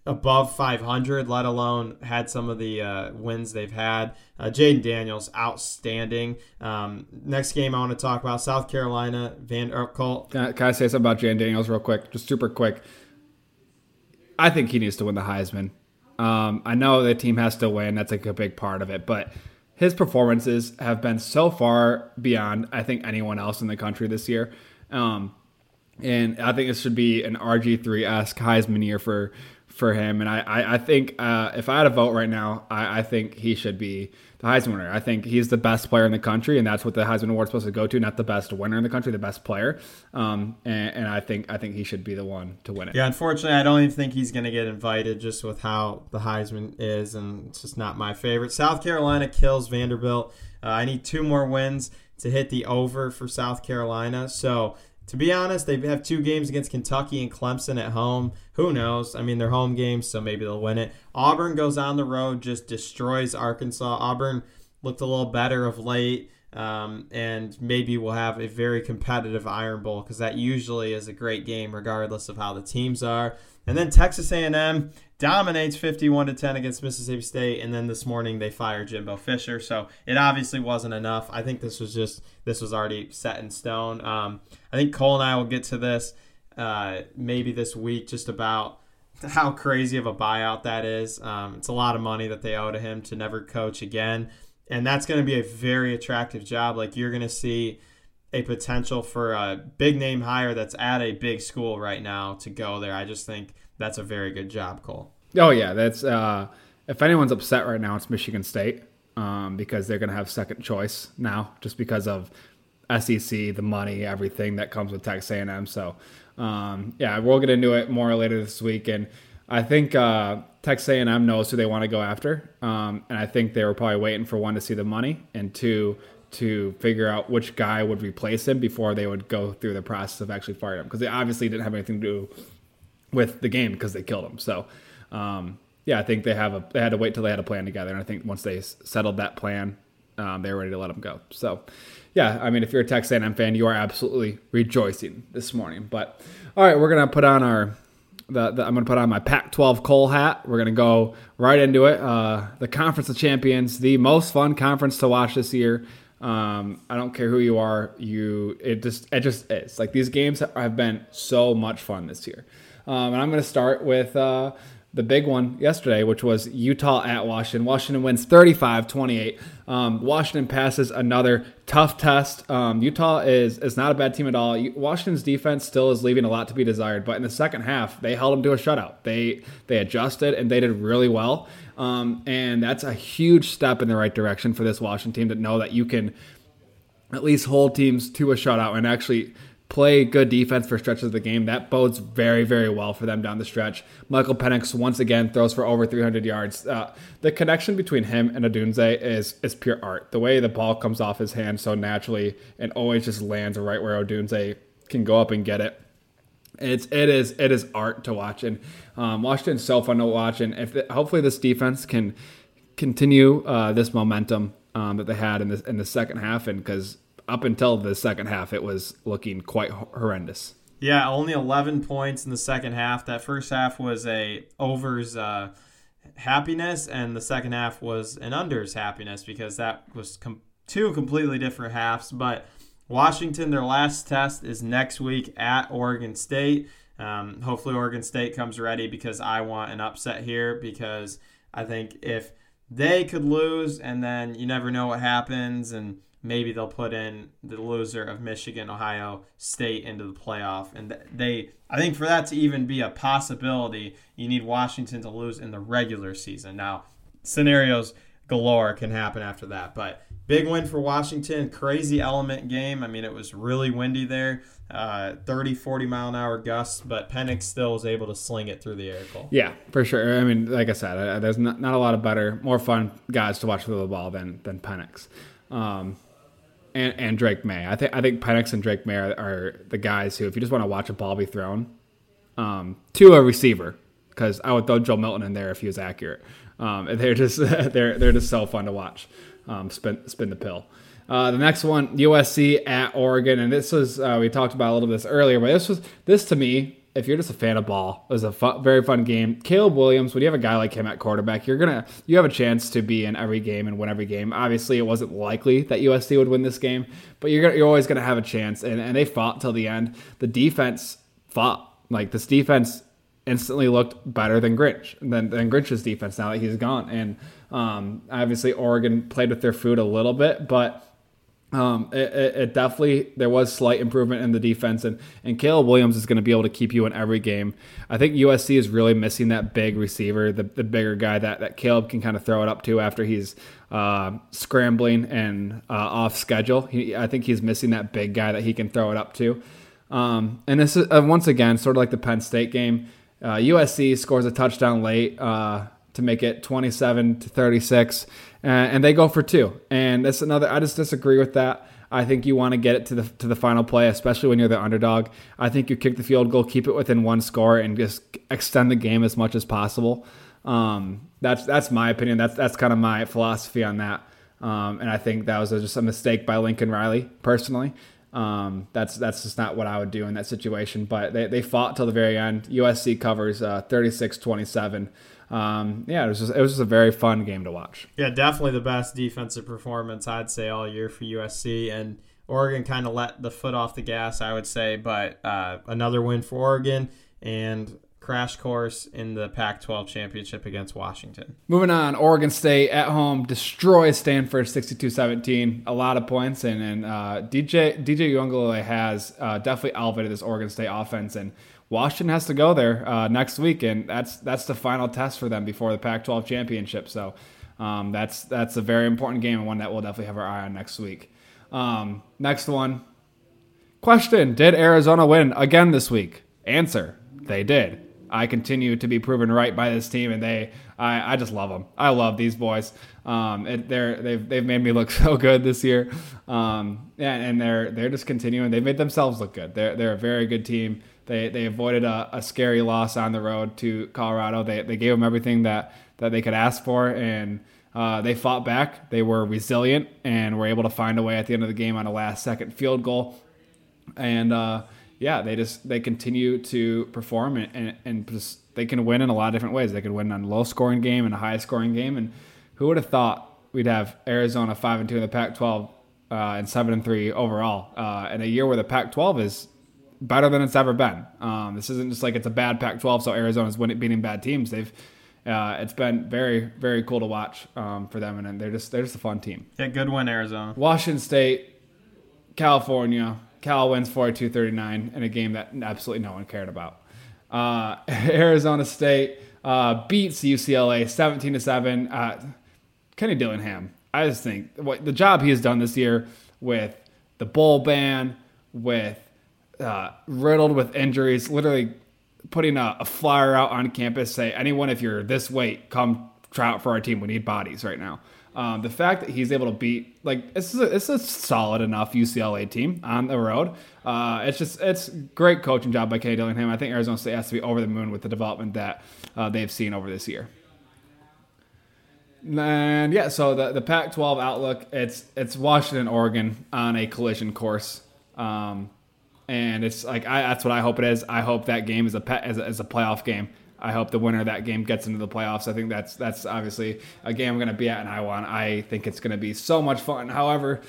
above 500, let alone had some of the uh, wins they've had. Uh, Jayden Daniels, outstanding. Um, next game I want to talk about South Carolina, Van er, Colt. Can I, can I say something about Jayden Daniels real quick? Just super quick. I think he needs to win the Heisman. Um, I know the team has to win. That's like a big part of it. But his performances have been so far beyond, I think, anyone else in the country this year. Um, and I think this should be an RG3 esque Heisman year for for him. And I, I, I think uh, if I had a vote right now, I, I think he should be the Heisman winner. I think he's the best player in the country, and that's what the Heisman Award's supposed to go to, not the best winner in the country, the best player. Um, and, and I think I think he should be the one to win it. Yeah, unfortunately, I don't even think he's going to get invited just with how the Heisman is, and it's just not my favorite. South Carolina kills Vanderbilt. Uh, I need two more wins to hit the over for South Carolina. So to be honest, they have two games against Kentucky and Clemson at home. Who knows? I mean, they're home games, so maybe they'll win it. Auburn goes on the road, just destroys Arkansas. Auburn looked a little better of late, um, and maybe we'll have a very competitive Iron Bowl because that usually is a great game, regardless of how the teams are. And then Texas A&M dominates 51 to 10 against Mississippi State and then this morning they fired Jimbo Fisher. So it obviously wasn't enough. I think this was just this was already set in stone. Um, I think Cole and I will get to this uh, maybe this week just about how crazy of a buyout that is. Um, it's a lot of money that they owe to him to never coach again and that's going to be a very attractive job like you're going to see a potential for a big name hire that's at a big school right now to go there I just think that's a very good job, Cole. Oh yeah, that's uh, if anyone's upset right now, it's Michigan State um, because they're going to have second choice now, just because of SEC, the money, everything that comes with Texas A&M. So um, yeah, we'll get into it more later this week, and I think uh, Texas A&M knows who they want to go after, um, and I think they were probably waiting for one to see the money, and two to figure out which guy would replace him before they would go through the process of actually firing him because they obviously didn't have anything to do with the game because they killed him. So, um, yeah, I think they have a they had to wait till they had a plan together, and I think once they settled that plan, um, they were ready to let him go. So, yeah, I mean, if you're a Texas A&M fan, you are absolutely rejoicing this morning. But all right, we're gonna put on our the, the, I'm going to put on my Pac-12 Cole hat. We're going to go right into it. Uh, the Conference of Champions, the most fun conference to watch this year. Um, I don't care who you are. You it just it just is like these games have been so much fun this year. Um, and I'm going to start with uh, the big one yesterday, which was Utah at Washington. Washington wins 35 28. Um, Washington passes another tough test. Um, Utah is, is not a bad team at all. Washington's defense still is leaving a lot to be desired, but in the second half, they held them to a shutout. They, they adjusted and they did really well. Um, and that's a huge step in the right direction for this Washington team to know that you can at least hold teams to a shutout and actually play good defense for stretches of the game. That bodes very, very well for them down the stretch. Michael Penix once again throws for over 300 yards. Uh, the connection between him and Odunze is is pure art. The way the ball comes off his hand so naturally and always just lands right where Odunze can go up and get it. It's it is it is art to watch, and um, Washington's so fun to watch. And if it, hopefully this defense can continue uh, this momentum um, that they had in the in the second half, and because up until the second half, it was looking quite horrendous. Yeah, only 11 points in the second half. That first half was a overs uh, happiness, and the second half was an unders happiness because that was com- two completely different halves. But Washington, their last test is next week at Oregon State. Um, hopefully, Oregon State comes ready because I want an upset here because I think if they could lose and then you never know what happens and maybe they'll put in the loser of Michigan, Ohio State into the playoff. And they, I think for that to even be a possibility, you need Washington to lose in the regular season. Now, scenarios galore can happen after that, but big win for Washington. Crazy element game. I mean, it was really windy there. Uh, 30, 40 mile an hour gusts, but Penix still was able to sling it through the air. Cole. Yeah, for sure. I mean, like I said, uh, there's not, not a lot of better, more fun guys to watch throw the ball than than Penix. Um, and, and Drake Maye. I think I think Penix and Drake Maye are, are the guys who, if you just want to watch a ball be thrown um, to a receiver, because I would throw Joe Milton in there if he was accurate. Um, they're just they're they're just so fun to watch. Um, spin spin the pill. Uh, the next one, USC at Oregon, and this was uh, we talked about a little bit this earlier, but this was this to me. If you're just a fan of ball, it was a very fun game. Caleb Williams, when you have a guy like him at quarterback, you're gonna you have a chance to be in every game and win every game. Obviously, it wasn't likely that USC would win this game, but you're gonna, you're always gonna have a chance. And, and they fought till the end. The defense fought like this defense instantly looked better than Grinch than, than Grinch's defense now that he's gone. And um, obviously, Oregon played with their food a little bit, but um, it, it, definitely there was slight improvement in the defense, and and Caleb Williams is going to be able to keep you in every game. I think USC is really missing that big receiver, the, the bigger guy that that Caleb can kind of throw it up to after he's uh, scrambling and uh, off schedule. He, I think he's missing that big guy that he can throw it up to. Um, and this is uh, once again sort of like the Penn State game. Uh, USC scores a touchdown late uh, to make it 27 to 36, and they go for two. And that's another. I just disagree with that. I think you want to get it to the to the final play, especially when you're the underdog. I think you kick the field goal, keep it within one score, and just extend the game as much as possible. Um, that's that's my opinion. That's that's kind of my philosophy on that. Um, and I think that was just a mistake by Lincoln Riley personally. Um, that's that's just not what I would do in that situation. But they, they fought till the very end. USC covers uh, 36-27. Um, yeah, it was just it was just a very fun game to watch. Yeah, definitely the best defensive performance I'd say all year for USC and Oregon kind of let the foot off the gas, I would say. But uh, another win for Oregon and crash course in the Pac 12 championship against Washington. Moving on, Oregon State at home destroys Stanford 62 17. A lot of points, and, and uh, DJ, DJ Uiagalelei has uh, definitely elevated this Oregon State offense. And Washington has to go there uh, next week, and that's that's the final test for them before the Pac 12 championship. So um, that's, that's a very important game and one that we'll definitely have our eye on next week. Um, next one. Question Did Arizona win again this week? Answer They did. I continue to be proven right by this team, and they, I, I just love them. I love these boys. Um, they're they've they've made me look so good this year. Um, yeah, and they're they're just continuing. They've made themselves look good. They're they're a very good team. They they avoided a, a scary loss on the road to Colorado. They they gave them everything that that they could ask for, and uh, they fought back. They were resilient and were able to find a way at the end of the game on a last second field goal. And uh, yeah, they just they continue to perform and, and, and just, they can win in a lot of different ways. They could win on a low scoring game and a high scoring game. And who would have thought we'd have Arizona five and two in the Pac-12 uh, and seven and three overall uh, in a year where the Pac-12 is better than it's ever been. Um, this isn't just like it's a bad Pac-12, so Arizona's winning, beating bad teams. They've uh, it's been very very cool to watch um, for them, and they're just they're just a fun team. Yeah, good win, Arizona. Washington State, California. Cal wins 42 39 in a game that absolutely no one cared about. Uh, Arizona State uh, beats UCLA 17 to 7. Uh, Kenny Dillingham, I just think what the job he has done this year with the bowl ban, with uh, riddled with injuries, literally putting a, a, flyer out on campus say anyone if you're this weight come try out for our team we need bodies right now um, the fact that he's able to beat like it's a, it's a solid enough UCLA team on the road. Uh, it's just it's great coaching job by Kenny Dillingham. I think Arizona State has to be over the moon with the development that uh, they've seen over this year. And yeah, so the the Pac-12 outlook it's it's Washington Oregon on a collision course. Um, and it's like I, that's what I hope it is. I hope that game is a, pet, as a, as a playoff game. I hope the winner of that game gets into the playoffs. I think that's that's obviously a game I'm going to be at, and I want. I think it's going to be so much fun. However,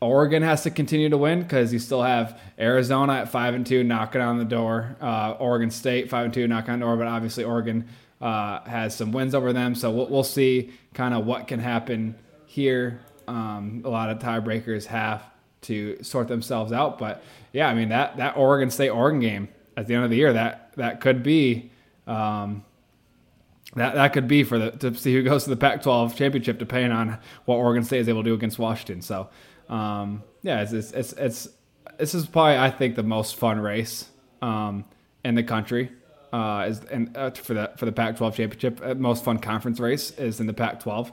Oregon has to continue to win because you still have Arizona at five and two knocking on the door. Uh, Oregon State five and two knocking on the door, but obviously Oregon uh, has some wins over them. So we'll, we'll see kind of what can happen here. Um, a lot of tiebreakers have to sort themselves out, but yeah, I mean that that Oregon State Oregon game at the end of the year that that could be um, that that could be for the to see who goes to the Pac-12 championship, depending on what Oregon State is able to do against Washington. So, um, yeah, it's, it's it's, it's this is probably I think the most fun race um, in the country. Uh, is and uh, for the for the Pac-12 championship, uh, most fun conference race is in the Pac-12.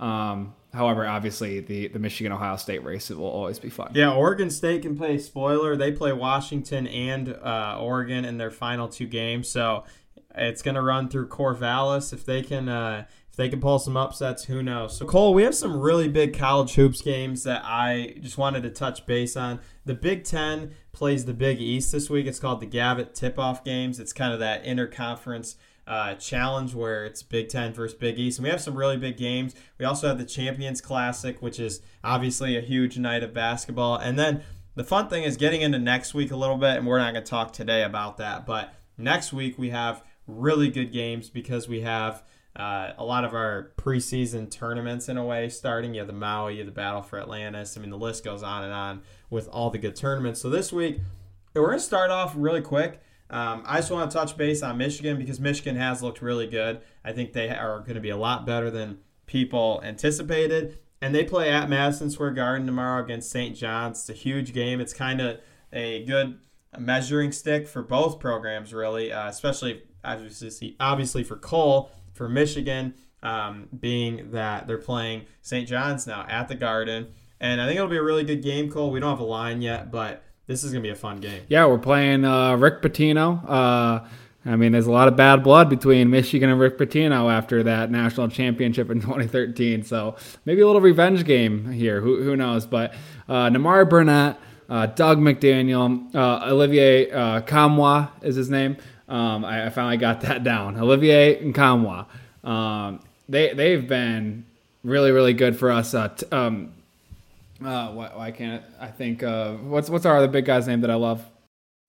Um, however, obviously the the Michigan Ohio State race it will always be fun. Yeah, Oregon State can play spoiler. They play Washington and uh, Oregon in their final two games, so it's going to run through Corvallis. If they can, uh, if they can pull some upsets, who knows? So Cole, we have some really big college hoops games that I just wanted to touch base on. The Big Ten plays the Big East this week. It's called the Gavitt Tip-Off Games. It's kind of that interconference uh, challenge where it's Big Ten versus Big East. And we have some really big games. We also have the Champions Classic, which is obviously a huge night of basketball. And then the fun thing is getting into next week a little bit, and we're not going to talk today about that. But next week we have really good games because we have uh, a lot of our preseason tournaments in a way starting. You have the Maui, you have the Battle for Atlantis. I mean, the list goes on and on with all the good tournaments. So this week, we're going to start off really quick. Um, I just want to touch base on Michigan because Michigan has looked really good. I think they are going to be a lot better than people anticipated. And they play at Madison Square Garden tomorrow against St. John's. It's a huge game. It's kind of a good measuring stick for both programs, really, uh, especially obviously, obviously for Cole, for Michigan, um, being that they're playing St. John's now at the Garden. And I think it'll be a really good game, Cole. We don't have a line yet, but this is to be a fun game. Yeah, we're playing uh, Rick Pitino. Uh, I mean, there's a lot of bad blood between Michigan and Rick Pitino after that national championship in 2013. So maybe a little revenge game here. Who, who knows? But uh, Nimari Burnett, uh, Dug McDaniel, uh, Olivier uh, Nkamhoua is his name. Um, I, I, finally got that down. Olivier Nkamhoua. Um, they they've been really really good for us. Uh, t- um, uh, why, why, can't I think uh, what's what's our other big guy's name that I love?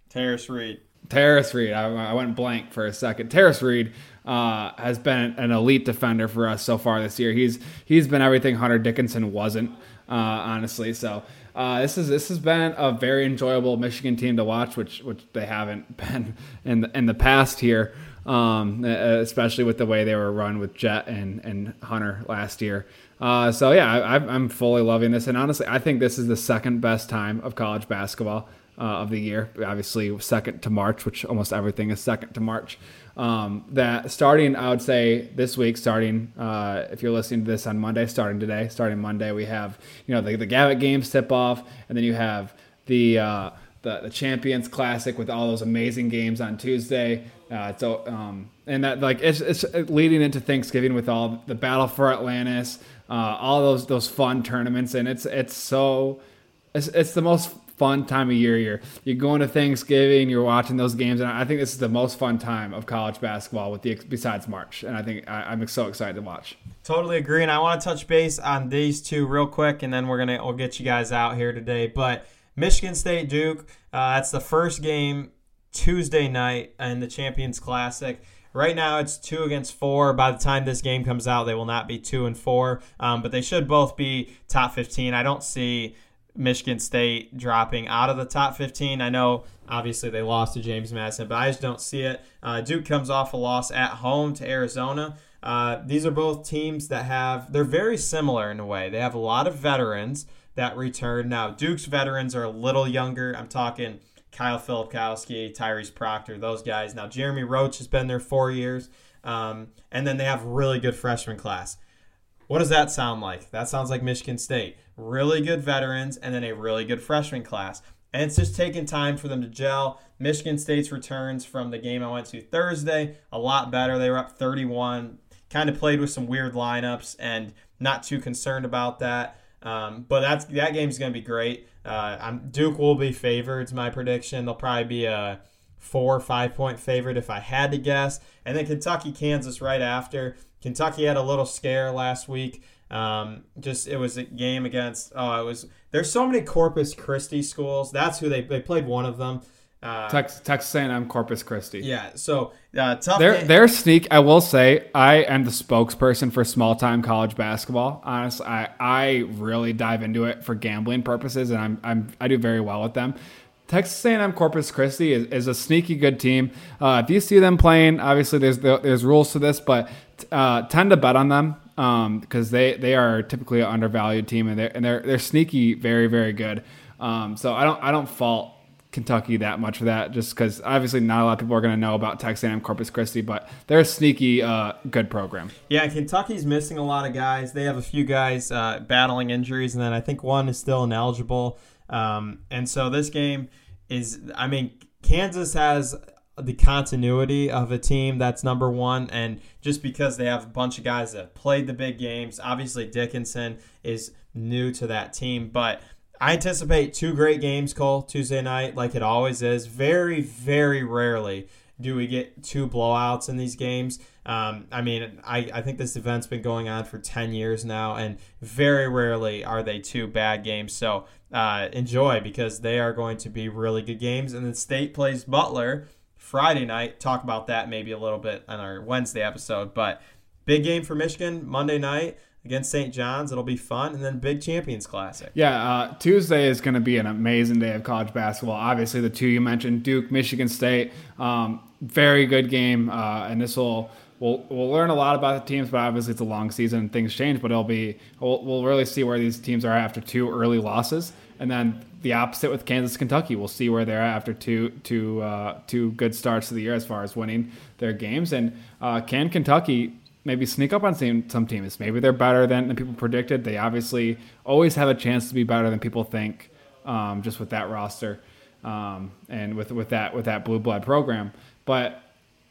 Tarris Reed. Tarris Reed. I, I, went blank for a second. Tarris Reed uh, has been an elite defender for us so far this year. He's he's been everything Hunter Dickinson wasn't, uh, honestly. So uh, this is this has been a very enjoyable Michigan team to watch, which which they haven't been in the, in the past here, um, especially with the way they were run with Jett and and Hunter last year. Uh, so yeah, I, I'm fully loving this, and honestly, I think this is the second best time of college basketball uh, of the year. Obviously, second to March, which almost everything is second to March. Um, that starting, I would say this week, starting uh, if you're listening to this on Monday, starting today, starting Monday, we have you know the, the Gavitt games tip off, and then you have the, uh, the the Champions Classic with all those amazing games on Tuesday. Uh, so um, and that like it's, it's leading into Thanksgiving with all the Battle for Atlantis, uh, all those those fun tournaments, and it's it's so it's, it's the most fun time of year. You're you're going to Thanksgiving, you're watching those games, and I think this is the most fun time of college basketball with the besides March. And I think I, am so excited to watch. Totally agree, and I want to touch base on these two real quick, and then we're gonna we'll get you guys out here today. But Michigan State Duke, uh, that's the first game Tuesday night in the Champions Classic. Right now, it's two against four. By the time this game comes out, they will not be two and four, um, but they should both be top 15. I don't see Michigan State dropping out of the top 15. I know obviously they lost to James Madison, but I just don't see it. Uh, Duke comes off a loss at home to Arizona. Uh, these are both teams that have, they're very similar in a way. They have a lot of veterans that return. Now, Duke's veterans are a little younger. I'm talking Kyle Filipowski, Tyrese Proctor, those guys. Now, Jeremy Roach has been there four years. Um, and then they have really good freshman class. What does that sound like? That sounds like Michigan State. Really good veterans and then a really good freshman class. And it's just taking time for them to gel. Michigan State's returns from the game I went to Thursday, a lot better. They were up 31, kind of played with some weird lineups and not too concerned about that. Um, but that's that game's going to be great. Uh, Duke will be favored. It's my prediction. They'll probably be a four or five point favorite if I had to guess. And then Kentucky, Kansas right after. Kentucky had a little scare last week. Um, just it was a game against. Oh, it was. There's so many Corpus Christi schools. That's who they they played one of them. Uh, Texas, Texas A&M Corpus Christi. Yeah, so uh, tough. Their game. their sneak. I will say, I am the spokesperson for small time college basketball. Honestly, I I really dive into it for gambling purposes, and I'm I'm I do very well with them. Texas A&M Corpus Christi is, is a sneaky good team. Uh, if you see them playing, obviously there's there's rules to this, but uh, tend to bet on them because um, they they are typically an undervalued team and they're and they're they're sneaky, very very good. Um, so I don't I don't fault Kentucky that much for that, just because obviously not a lot of people are going to know about Texas A&M Corpus Christi, but they're a sneaky uh, good program. Yeah, Kentucky's missing a lot of guys. They have a few guys uh, battling injuries, and then I think one is still ineligible. Um, and so this game is, I mean, Kansas has the continuity of a team that's number one, and just because they have a bunch of guys that played the big games, obviously Dickinson is new to that team, but I anticipate two great games, Cole, Tuesday night, like it always is. Very, very rarely do we get two blowouts in these games. Um, I mean, I, I think this event's been going on for 10 years now, and very rarely are they two bad games. So uh, enjoy because they are going to be really good games. And then State plays Butler Friday night. Talk about that maybe a little bit on our Wednesday episode. But big game for Michigan Monday night against St. John's. It'll be fun, and then Big Champions Classic. Yeah, uh, Tuesday is going to be an amazing day of college basketball. Obviously, the two you mentioned, Duke, Michigan State, um, very good game, uh, and this will. We'll, we'll learn a lot about the teams, but obviously it's a long season and things change. But it'll be we'll, we'll really see where these teams are after two early losses, and then the opposite with Kansas, Kentucky. We'll see where they're after two two uh, two good starts to the year as far as winning their games. And uh, can Kentucky maybe sneak up on some, some teams. Maybe they're better than, than people predicted. They obviously always have a chance to be better than people think, um, just with that roster um, and with with that with that blue blood program. But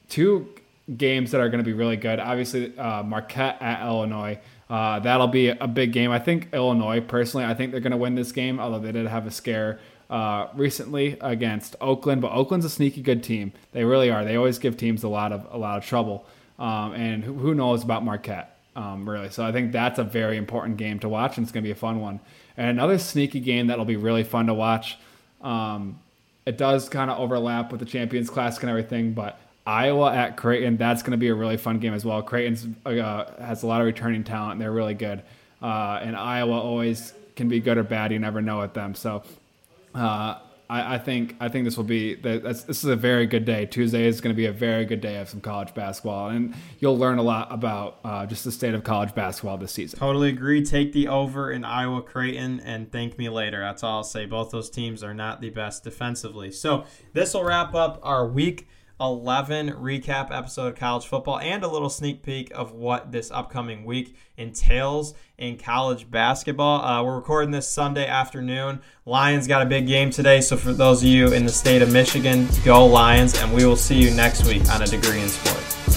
two games that are going to be really good. Obviously, uh, Marquette at Illinois. Uh, that'll be a big game. I think Illinois, personally, I think they're going to win this game. Although they did have a scare uh, recently against Oakland, but Oakland's a sneaky good team. They really are. They always give teams a lot of a lot of trouble. Um, and who, knows about Marquette, um, really. So I think that's a very important game to watch, and it's going to be a fun one. And another sneaky game that'll be really fun to watch. Um, it does kind of overlap with the Champions Classic and everything, but Iowa at Creighton, that's going to be a really fun game as well. Creighton uh, has a lot of returning talent; and they're really good, uh, and Iowa always can be good or bad. You never know with them. So uh, I, I, think I think this will be this is a very good day. Tuesday is going to be a very good day of some college basketball, and you'll learn a lot about uh, just the state of college basketball this season. Totally agree. Take the over in Iowa Creighton, and thank me later. That's all I'll say. Both those teams are not the best defensively. So this will wrap up our week 11 recap episode of college football and a little sneak peek of what this upcoming week entails in college basketball. Uh, we're recording this Sunday afternoon. Lions got a big game today, so for those of you in the state of Michigan, go Lions, and we will see you next week on A Degree in Sports.